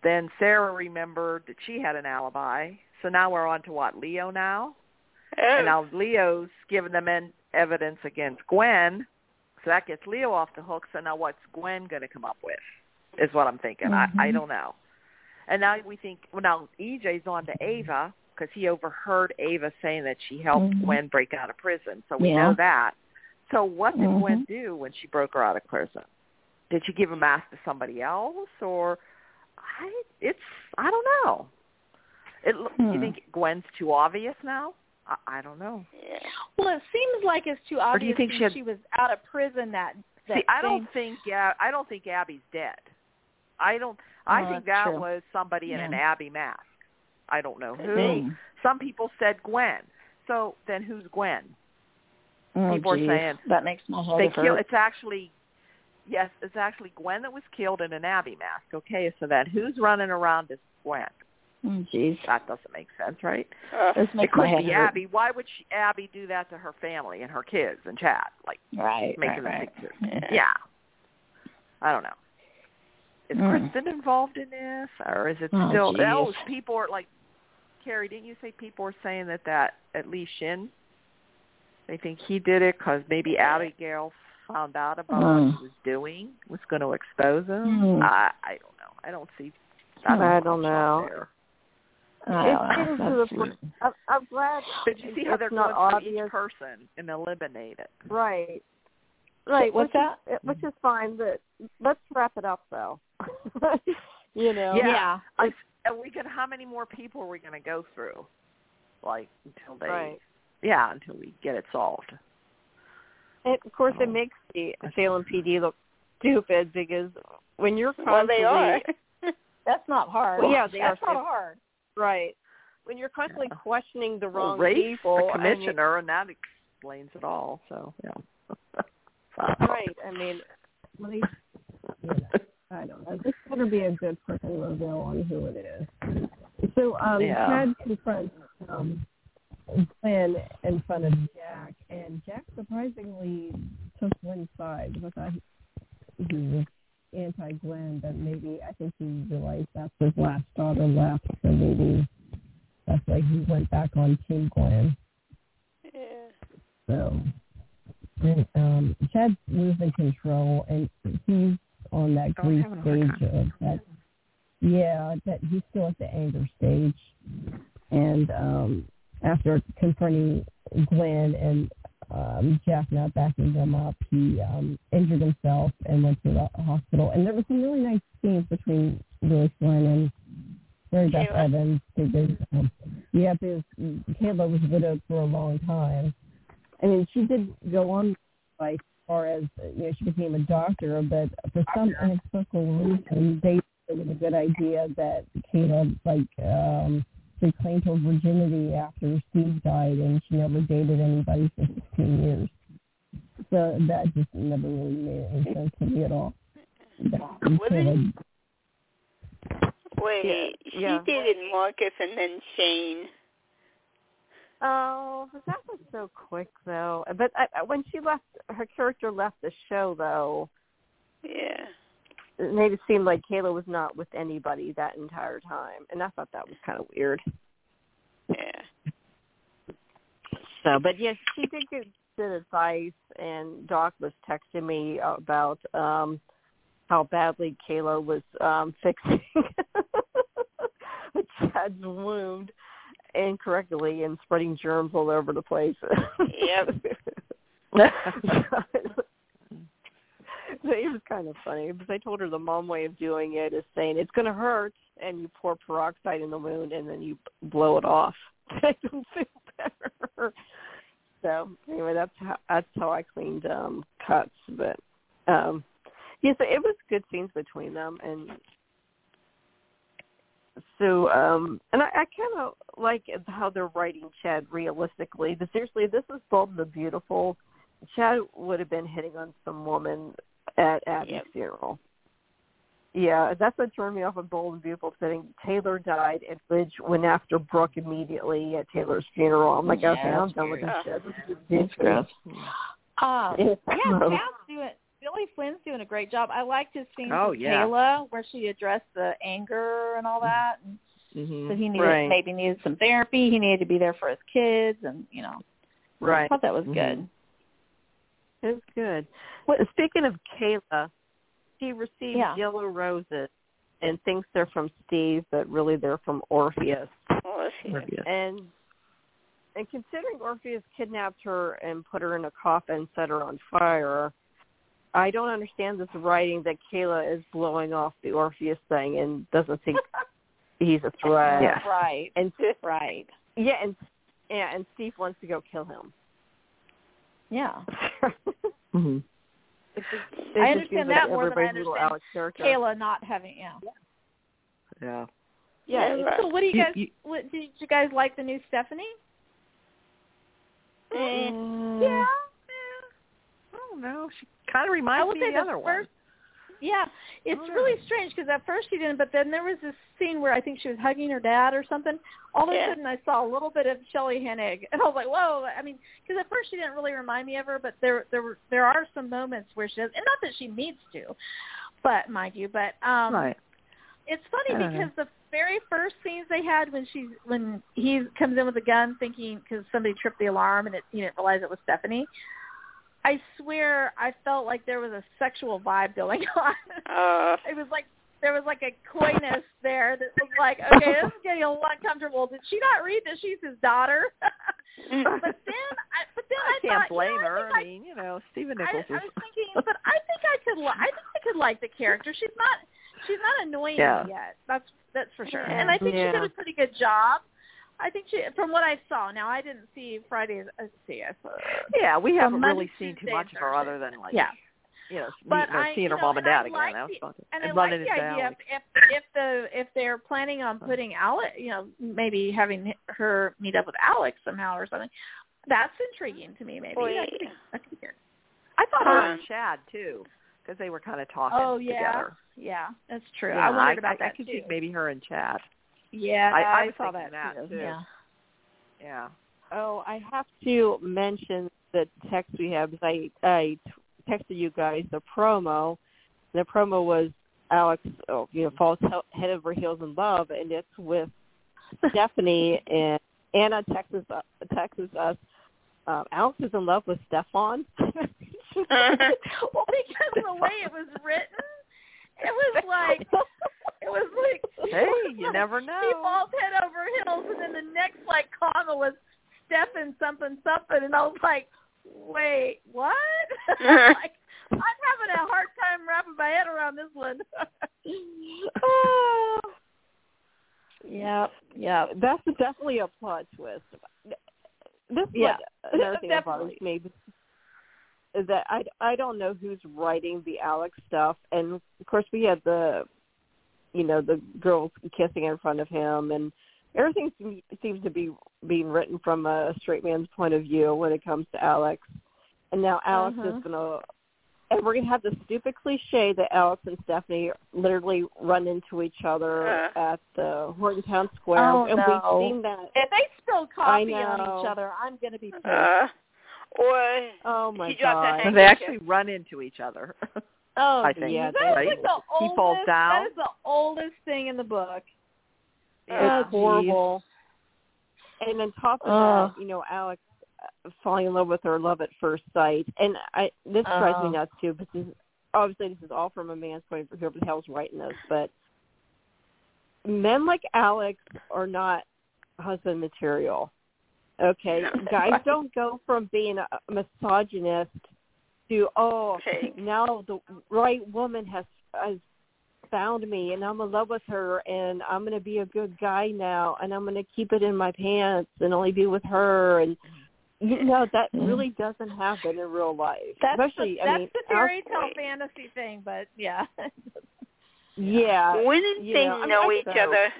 Then Sarah remembered that she had an alibi. So now we're on to what Leo now, Oh. and now Leo's given them in evidence against Gwen. So that gets Leo off the hook. So now what's Gwen going to come up with? Is what I'm thinking. I, I Mhm. don't know. And now we think. Well, now EJ's on to Ava because he overheard Ava saying that she helped Mhm. Gwen break out of prison. So we Yeah. know that. So what did Gwen Mhm. do when she broke her out of prison? Did she give a mask to somebody else, or I? It's I don't know. It. lo You Hmm. think Gwen's too obvious now? I, I don't know. yeah. Well, it seems like it's too obvious Or do you think she had- she was out of prison that. that See, I same- don't think yeah, I don't think Abby's dead. I don't. I Oh, think that true. was somebody in an Abby mask. I don't know who. Some people said Gwen. So then who's Gwen? Oh, People are saying that makes my head they hurt. kill. It's actually yes, it's actually Gwen that was killed in an Abby mask. Okay, so then who's running around as Gwen? Oh, jeez. That doesn't make sense, right? Uh, This It makes my could head be hurt. Abby. Why would she, Abby do that to her family and her kids and Chad? Like Right, making right, them right. Yeah. yeah. I don't know. Is Mm. Kristen involved in this, or is it Oh, still? geez. Oh, people are like, Carrie, didn't you say people are saying that that at least Shin? They think he did it because maybe Abigail found out about what Mm. he was doing, was going to expose him. Mm. I I don't know. I don't see. I don't much out know. There. it's getting to the point. I'm, I'm glad. But you see how it's they're not going obvious. each person and eliminate it. Right. Right. What's which Is, which is fine, but let's wrap it up though. you know. Yeah. Yeah. I, and we can. How many more people are we going to go through? Like until they. Right. Yeah, until we get it solved. And of course, Oh. it makes the Salem PD look stupid because when you're well, they constantly are. That's not hard. Well, yeah, they That's are not hard. Right, when you're constantly Yeah. questioning the Well, wrong Rafe, people, the I mean- commissioner, and that explains it all. So yeah. right. I mean, Well, they- I don't know. This better be a good freaking reveal on who it is. So um, Yeah. Chad confronts um, Gwen in front of Jack, and Jack surprisingly took one side. I thought he, he was anti-Gwen, but maybe I think he realized that's his last daughter left, so maybe that's why he went back on Team Gwen. yeah. So, and um, Chad's losing control, and he's on that Oh, grief having a hard stage of that. Yeah, that he's still at the anger stage, and um, after confronting Gwen and um, Jack not backing them up, he um, injured himself and went to the hospital. And there was some really nice scenes between Louis Glenn and Mary Beth Kayla. Evans because um, yeah, because Kayla was widowed for a long time. I mean, she did go on like as far as you know, she became a doctor, but for some inexplicable reason, they it was a good idea that Kayla like um reclaimed her virginity after Steve died, and she never dated anybody for 16 years. So that just never really made any sense to me at all. Wasn't- Wait, Yeah, yeah. she dated Marcus and then Shane. Oh, but that was so quick though. But I, I- when she left, her character left the show though. Yeah. It made it seem like Kayla was not with anybody that entire time, and I thought that was kind of weird. Yeah. So, but yes, she did get good advice, and Doc was texting me about um how badly Kayla was um fixing Chad's wound incorrectly and spreading germs all over the place. Yep. So it was kind of funny because I told her the mom way of doing it is saying it's going to hurt, and you pour peroxide in the wound, and then you blow it off. It will feel better. So anyway, that's how that's how I cleaned um cuts. But um yeah, so it was good scenes between them, and so um and I, I kind of like how they're writing Chad realistically. But seriously, this is and the Beautiful. Chad would have been hitting on some woman at Abby's Yep. funeral. Yeah, that's what turned me off of Bold and Beautiful. Saying Taylor died, and Ridge went after Brooke immediately at Taylor's funeral. I'm like, Yeah, okay, I'm that's done with this gross. shit. This is That's gross. Uh, yeah, gross. Pat's doing Billy Flynn's doing a great job. I liked his scene Oh, with yeah. Kayla where she addressed the anger and all that. And Mm-hmm. so he needed Right. maybe needed some therapy. He needed to be there for his kids, and you know, I Right. thought that was Mhm. good. It was good. Well, speaking of Kayla, she received Yeah. yellow roses and thinks they're from Steve, but really they're from Orpheus. Oh, she, And and considering Orpheus kidnapped her and put her in a coffin, and set her on fire, I don't understand this writing that Kayla is blowing off the Orpheus thing and doesn't think he's a threat. Yeah. Right. And Right. yeah, and yeah, and Steve wants to go kill him. Yeah. Mm-hmm. It just, it I understand that more than I understand Kayla not having yeah. Yeah. Yeah, Yeah, So what do you You- guys? you- what, did you guys like the new Stephanie? Mm. Yeah. don't know. She kind of reminds me of the the other first, Yeah, it's Oh, really strange because at first she didn't, but then there was this scene where I think she was hugging her dad or something. All of Yeah. a sudden, I saw a little bit of Shelley Hennig, and I was like, "Whoa!" I mean, because at first she didn't really remind me of her, but there there were there are some moments where she does, and not that she needs to, but mind you, but um. Right. it's funny because the very first scenes they had when she's when he comes in with a gun, thinking because somebody tripped the alarm and it he didn't realize it was Stephanie. I swear, I felt like there was a sexual vibe going on. Uh, it was like there was like a coyness there that was like, okay, this is getting a little uncomfortable. Did she not read that she's his daughter? but then, I, but then I, I can't thought, blame you know, her. I, I mean, you know, Stephen think I, Nichols I, was thinking, but I think I could. Li- I think I could like the character. She's not. She's not annoying Yeah. yet. That's that's for sure. Yeah. And I think she Yeah. did a pretty good job. I think she, from what I saw. Now I didn't see Friday's. Uh, see, I saw. Yeah, we haven't Monday, really seen too Tuesday, much of her other than like, Yeah. you know, But meeting I- seeing her know, mom and and I dad again. like That was fun. And, I like the idea if, if if the if they're planning on putting Alex, you know, maybe having her meet up with Alex somehow or something. That's intriguing to me. Maybe Boy, that could be, that could be good. I thought her and Chad too, because they were kind of talking Oh yeah, together. yeah, that's true. Yeah, I wondered about I, that I could too. see maybe her and Chad. Yeah, I- I I, saw that, that, too. too. Yeah. Yeah. Oh, I have to mention the text we have because I I texted you guys the promo. The promo was Alex, oh, you know, falls head over heels in love, and it's with Stephanie and Anna texts us, texts us. Um, Alex is in love with Stefan. well, because the way it was written, it was like it was like Hey, was you like, never He know. falls head over heels, and then the next like comma was Stefan something something, and I was like, wait, what? like, I'm having a hard time wrapping my head around this one. yeah, yeah. That's definitely a plot twist. This is Yeah, like another thing that bothers definitely. me is that I I don't know who's writing the Alex stuff, and of course we had the, you know, the girls kissing in front of him, and everything seem- seems to be being written from a straight man's point of view when it comes to Alex, and now Alex Uh-huh. is gonna. And we're gonna have the stupid cliche that Alex and Stephanie literally run into each other Uh. at the Horton Town Square, Oh, and no. we've seen that If they spill coffee on each other, I'm gonna be pissed. uh, or Oh my He dropped a god! they actually run into each other. oh, I think. Yeah, that they- is right? like the He oldest. falls down. That is the oldest thing in the book. Yeah. it's horrible. And on top of Ugh. that, you know, Alex uh, falling in love with her, love at first sight, and I this drives me Oh. nuts too. But this, obviously, this is all from a man's point of view. Whoever the hell's writing this, but men like Alex are not husband material. Okay, guys don't go from being a misogynist to oh Okay. now the right woman has has found me and I'm in love with her and I'm going to be a good guy now and I'm going to keep it in my pants and only be with her and you know that Mm. really doesn't happen in real life. That's Especially the, I that's mean the fairy tale fantasy thing, but yeah. Yeah. wouldn't they know, I mean, each so. other?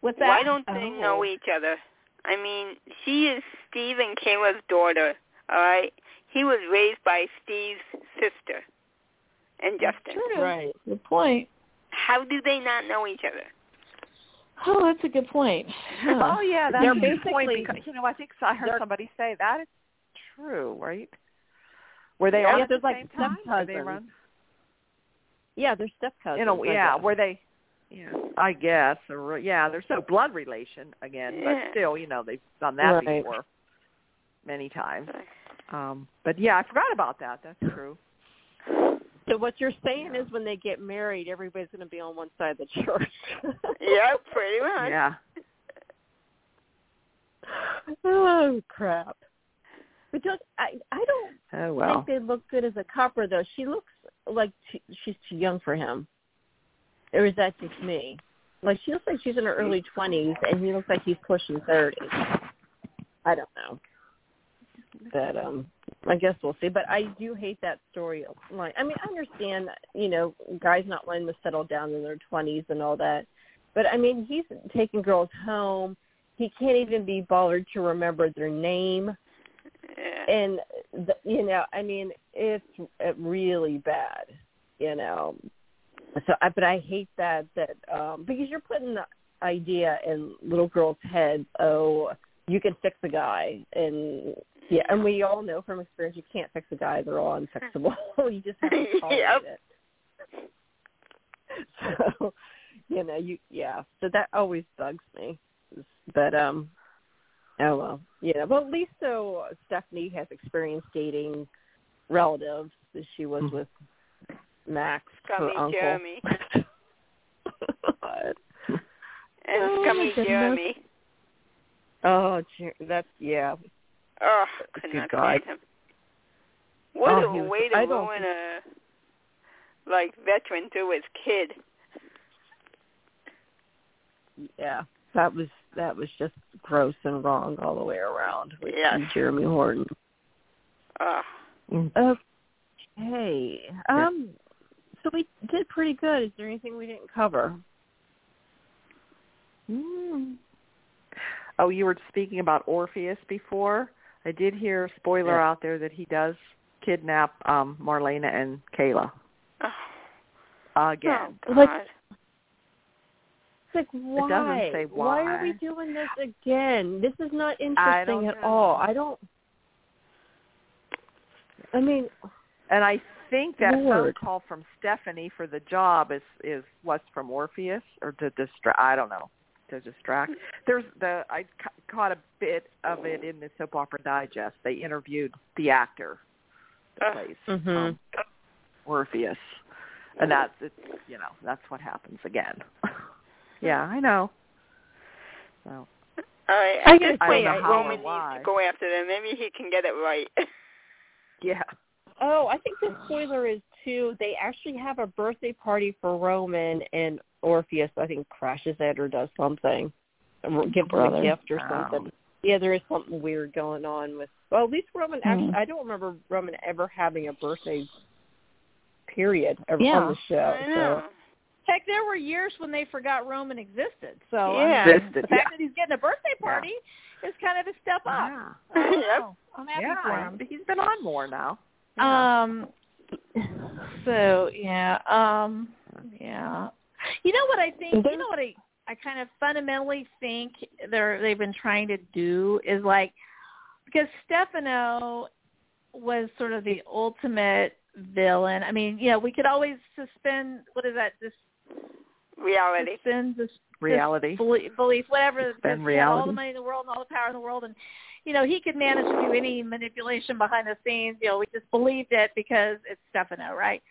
What's that? Why don't they Oh. know each other? I mean, she is Steve and Kayla's daughter. All right, he was raised by Steve's sister and Justin. True. Right. Good point. How do they not know each other? Oh, that's a good point. Oh yeah, that's They're a good point. basically- Because, you know, I think I heard somebody say that is true, right? Were they Yeah, all at the like same time? Or they step-cousins. run? Yeah, they're step cousins. You know, I yeah. guess. Were they? Yeah, I guess. Or, yeah, there's no blood relation again, Yeah. but still, you know, they've done that Right. before many times. Um, but yeah, I forgot about that. That's true. So what you're saying is when they get married, everybody's going to be on one side of the church. yeah, pretty much. Yeah. oh crap! But don't, I I don't Oh well. think they look good as a couple though. She looks like t- she's too young for him. Or is that just me? Like she looks like she's in her early twenties, and he looks like he's pushing thirty. I don't know. But um, I guess we'll see. But I do hate that story storyline. I mean, I understand, you know, guys not wanting to settle down in their twenties and all that. But I mean, he's taking girls home. He can't even be bothered to remember their name Yeah. and the, you know, I mean, it's really bad, you know. So, I, but I hate that that um because you're putting the idea in little girls' heads. Oh, you can fix a guy, and yeah, and we all know from experience you can't fix a guy; they're all unfixable. you just have to tolerate Yep. it. So, you know, you yeah. So that always bugs me. But um, oh well, you know. But at least so Stephanie has experience dating relatives as she was with Max, Scummy her uncle. Jeremy. What? And Oh, Scummy. Jeremy. Oh, that's yeah. Oh, could Good not God. stand him. What Oh, a was- way to I don't ruin a like veteran to his kid. Yeah, that was that was just gross and wrong all the way around with Yes. Jeremy Horton. Oh, Okay. Um. So we did pretty good. Is there anything we didn't cover? Mm. Oh, you were speaking about Orpheus before. I did hear a spoiler Yeah. out there that he does kidnap um Marlena and Kayla oh, again. oh Like- God. It's like why? doesn't say are we doing this again? This is not interesting at know. all. I don't. I mean, And I think that phone call from Stephanie for the job is is what's from Orpheus or to distract. I don't know to distract. There's the I ca- caught a bit of it in the soap opera digest. They interviewed the actor that Ugh. plays Mhm. um, Orpheus, and that's it, you know that's what happens again. yeah, I know. So All right. I At gotta this point, I- Roman needs to go after them. Maybe he can get it right. yeah, Oh, I think the spoiler is too. They actually have a birthday party for Roman, and Orpheus I think crashes it or does something, or gives him a gift or Oh. something. Yeah, there is something weird going on with. Well, at least Roman. Actually, Hmm. I don't remember Roman ever having a birthday. Period ever Yeah. on the show. I know. So Heck, there were years when they forgot Roman existed. So Yeah. I mean, Existed, the fact yeah. that he's getting a birthday party is kind of a step up. yeah, Yep. I'm happy yeah. for him. He's been on more now. Yeah. Um. So yeah. Um. Yeah. You know what I think? You know what I I kind of fundamentally think they're they've been trying to do is like because Stefano was sort of the ultimate villain. I mean, you know, we could always suspend what is that? This Reality. suspend this Reality. belief, belief whatever. Suspend because he had all the money in the world and all the power in the world, and you know he could manage to do any manipulation behind the scenes. You know, we just believed it because it's Stefano, right?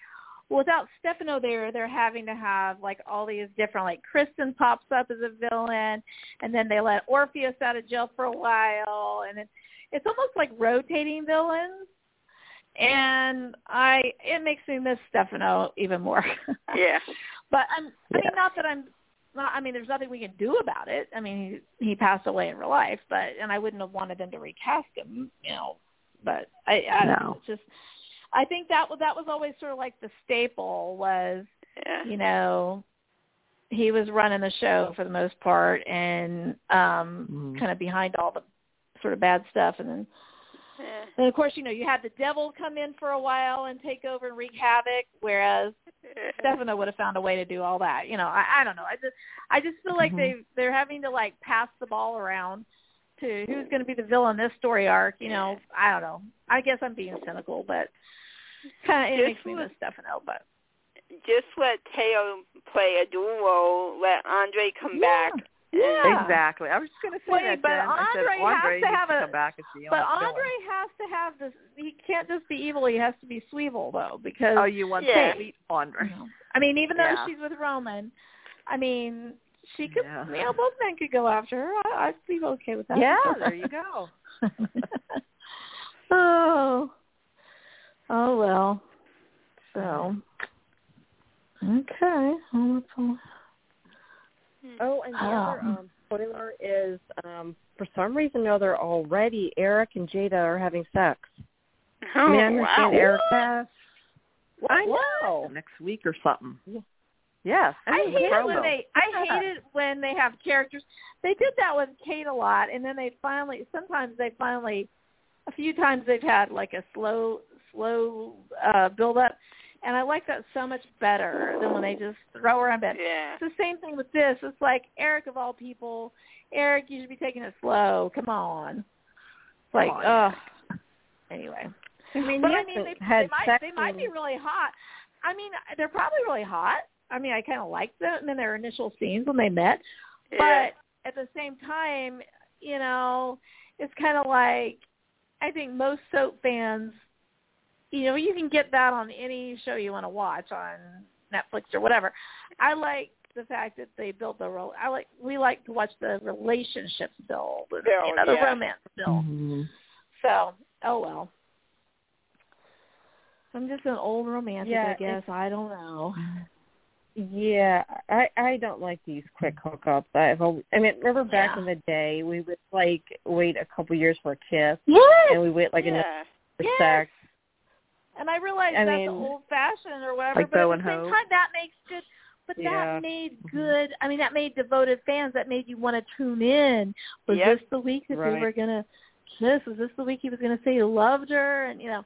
Without Stefano there, they're having to have like all these different, like Kristen pops up as a villain, and then they let Orpheus out of jail for a while, and it's it's almost like rotating villains. And I, it makes me miss Stefano even more. Yeah. But I'm, I mean, Yeah. not that I'm, not, I mean, there's nothing we can do about it. I mean, he, he passed away in real life, but and I wouldn't have wanted them to recast him, you know. But I, I don't know. No. Just, I think that was that was always sort of like the staple was, Yeah. you know, he was running the show for the most part and um Mhm. kind of behind all the sort of bad stuff, and then Yeah. and of course, you know, you had the devil come in for a while and take over and wreak havoc, whereas Stefano would have found a way to do all that. You know, I, I don't know. I just I just feel like Mhm. they they're having to like pass the ball around to who's going to be the villain this story arc. You know, I don't know. I guess I'm being cynical, but kind of it Just makes me look- miss Stefano. But Just let Thaao play a dual role. Let Andre come Yeah. back. yeah, Exactly. I was just going to say Wait, that. but Jen. I said Andre has to have a- come back the but villain. Andre has to have this. He can't just be evil. He has to be Sweevil though, because Oh, you want Yeah. sweet Andre? you I mean, even though Yeah. she's with Roman, I mean, she could. Yeah. You know, both men could go after her. I, I'd be okay with that. Yeah, there you go. oh. Oh well. So. Okay. Well, that's all. Oh, and the other Um. um, spoiler is um, for some reason or other already Eric and Jada are having sex. Oh, I mean, I understand wow. Eric. Yes. I What? know. Next week or something. Yeah. Yes. I in the hate it when they. I hate it when they have characters. They did that with Kate a lot, and then they finally. Sometimes they finally a few times they've had like a slow slow uh build up and I like that so much better than when they just throw her on bed. Yeah. It's the same thing with this. It's like Eric of all people, Eric, you should be taking it slow. Come on. It's like, ugh. Anyway. I mean, But I mean, they, they might they might be really hot. I mean, they're probably really hot. I mean, I kind of liked them in their initial scenes when they met, Yeah. but at the same time, you know, it's kind of like I think most soap fans, you know, you can get that on any show you want to watch on Netflix or whatever. I like the fact that they build the role. I like we like to watch the relationships build, you know, the yeah. romance build. Mhm. So, oh well. I'm just an old romantic, Yeah, I guess. I don't know. Yeah, I I don't like these quick hookups. I've always, I mean, remember back Yeah. in the day, we would like wait a couple years for a kiss, Yes. and we wait like another yeah. for Yes. sex. And I realize I that's mean, old fashioned or whatever, like but at the same Hope. time that makes good but Yeah. that made mm-hmm. good I mean that made devoted fans that made you want to tune in. Was Yep. this the week that they Right. were gonna kiss? Was this the week he was gonna say he loved her? And you know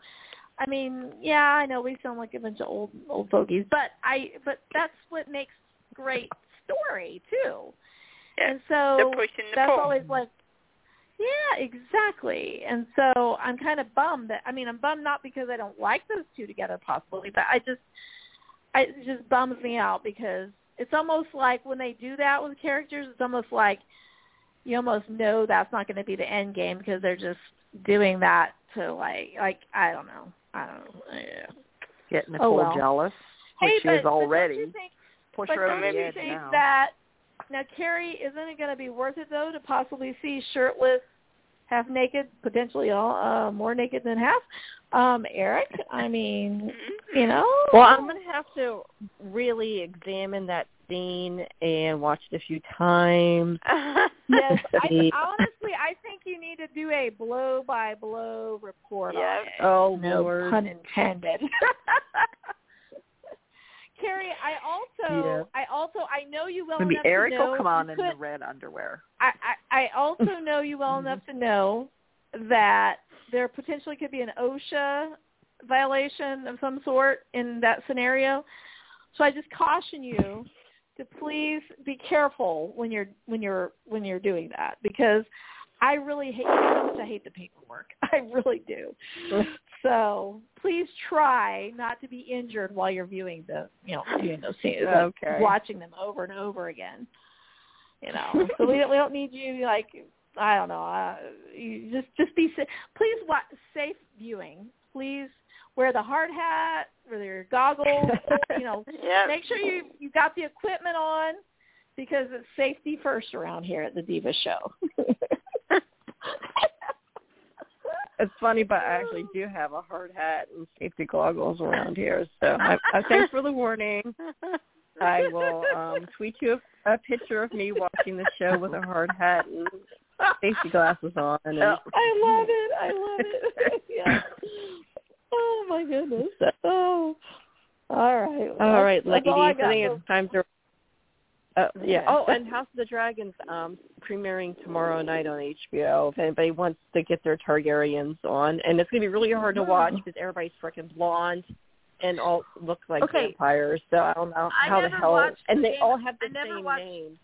I mean, yeah, I know we sound like a bunch of old old fogies, but I but that's what makes great story too. Yeah. And so that's pull. always like yeah, exactly. And so I'm kind of bummed that I mean I'm bummed not because I don't like those two together possibly, but I just I, it just bums me out because it's almost like when they do that with characters, it's almost like you almost know that's not going to be the end game because they're just doing that to like like I don't know. I don't know. Yeah. Get Oh, Nicole well. jealous, which Hey, she but, is already. think Push but her over the edge now. that now Carrie isn't it going to be worth it though to possibly see shirtless, half naked, potentially all uh, more naked than half? Um, Eric, I mean, Mm-hmm. you know. Well, I'm gonna have to really examine that scene and watch it a few times. Yes, I, See. honestly, I think you need to do a blow by blow report Yep. on it. Oh no Lord. pun intended. Carrie, I also, Yeah. I also, I know you well Maybe enough Eric to know. will come on in could, the red underwear. I, I, I also know you well mm-hmm. enough to know that there potentially could be an OSHA violation of some sort in that scenario. So I just caution you to please be careful when you're when you're when you're doing that because I really hate you know I hate the paperwork. I really do. So please try not to be injured while you're viewing the you know viewing those scenes, Okay. watching them over and over again. You know, so we don't, we don't need you like I don't know. Uh, you just just be sa- please watch safe viewing. Please wear the hard hat, wear your goggles. you know, yeah. make sure you you got the equipment on because it's safety first around here at the Diva Show. It's funny, but I actually do have a hard hat and safety goggles around here. So I, I thanks for the warning. I will um, tweet you a, a picture of me watching the show with a hard hat and safety glasses on. And I love it. I love it. yeah. Oh my goodness. Oh. All right. Well, all right, ladies. I I think it's time to. Uh, yeah. Yeah. Oh, and House of the Dragons um premiering tomorrow night on HBO. If anybody wants to get their Targaryens on, and it's gonna be really hard to watch because everybody's freaking blonde and all look like Okay. vampires. So I don't know how the hell. And they Game- all have the same watched- names.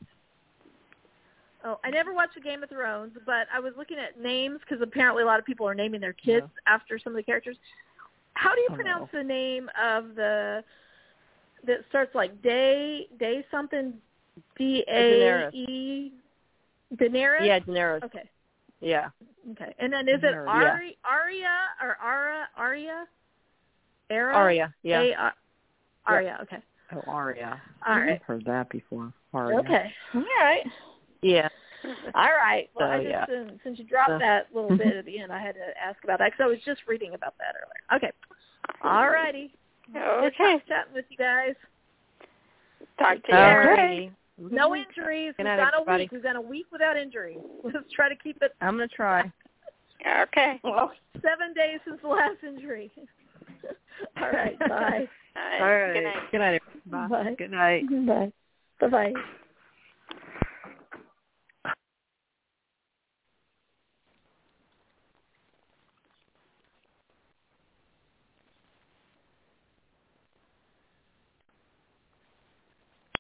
Oh, I never watched the Game of Thrones, but I was looking at names because apparently a lot of people are naming their kids after some of the characters. How do you Oh, pronounce the name of the that starts like Day Day something D A E Daenerys? Yeah, Daenerys. Okay. Yeah. Okay. And then is it Daenerys, yeah. Ari Arya or Ara Arya? Ara? Aria. Yeah. A- Ar- Arya. Okay. Oh, Aria. All I've heard that before. Aria. Okay. All right. Yeah. All right. Well, So, I just yeah. uh, since you dropped Uh, that little bit at the end, I had to ask about that because I was just reading about that earlier. Okay. All righty. Okay. time chatting with you guys. Talk to you. All righty. No injuries. Good We've night, gone a week. We've gone a week without injuries. Let's try to keep it I'm gonna try. Okay. well seven days since the last injury. All right. Bye. All right. All right. Good night. Good night. everybody. Bye. Good night. Bye. Bye. Bye.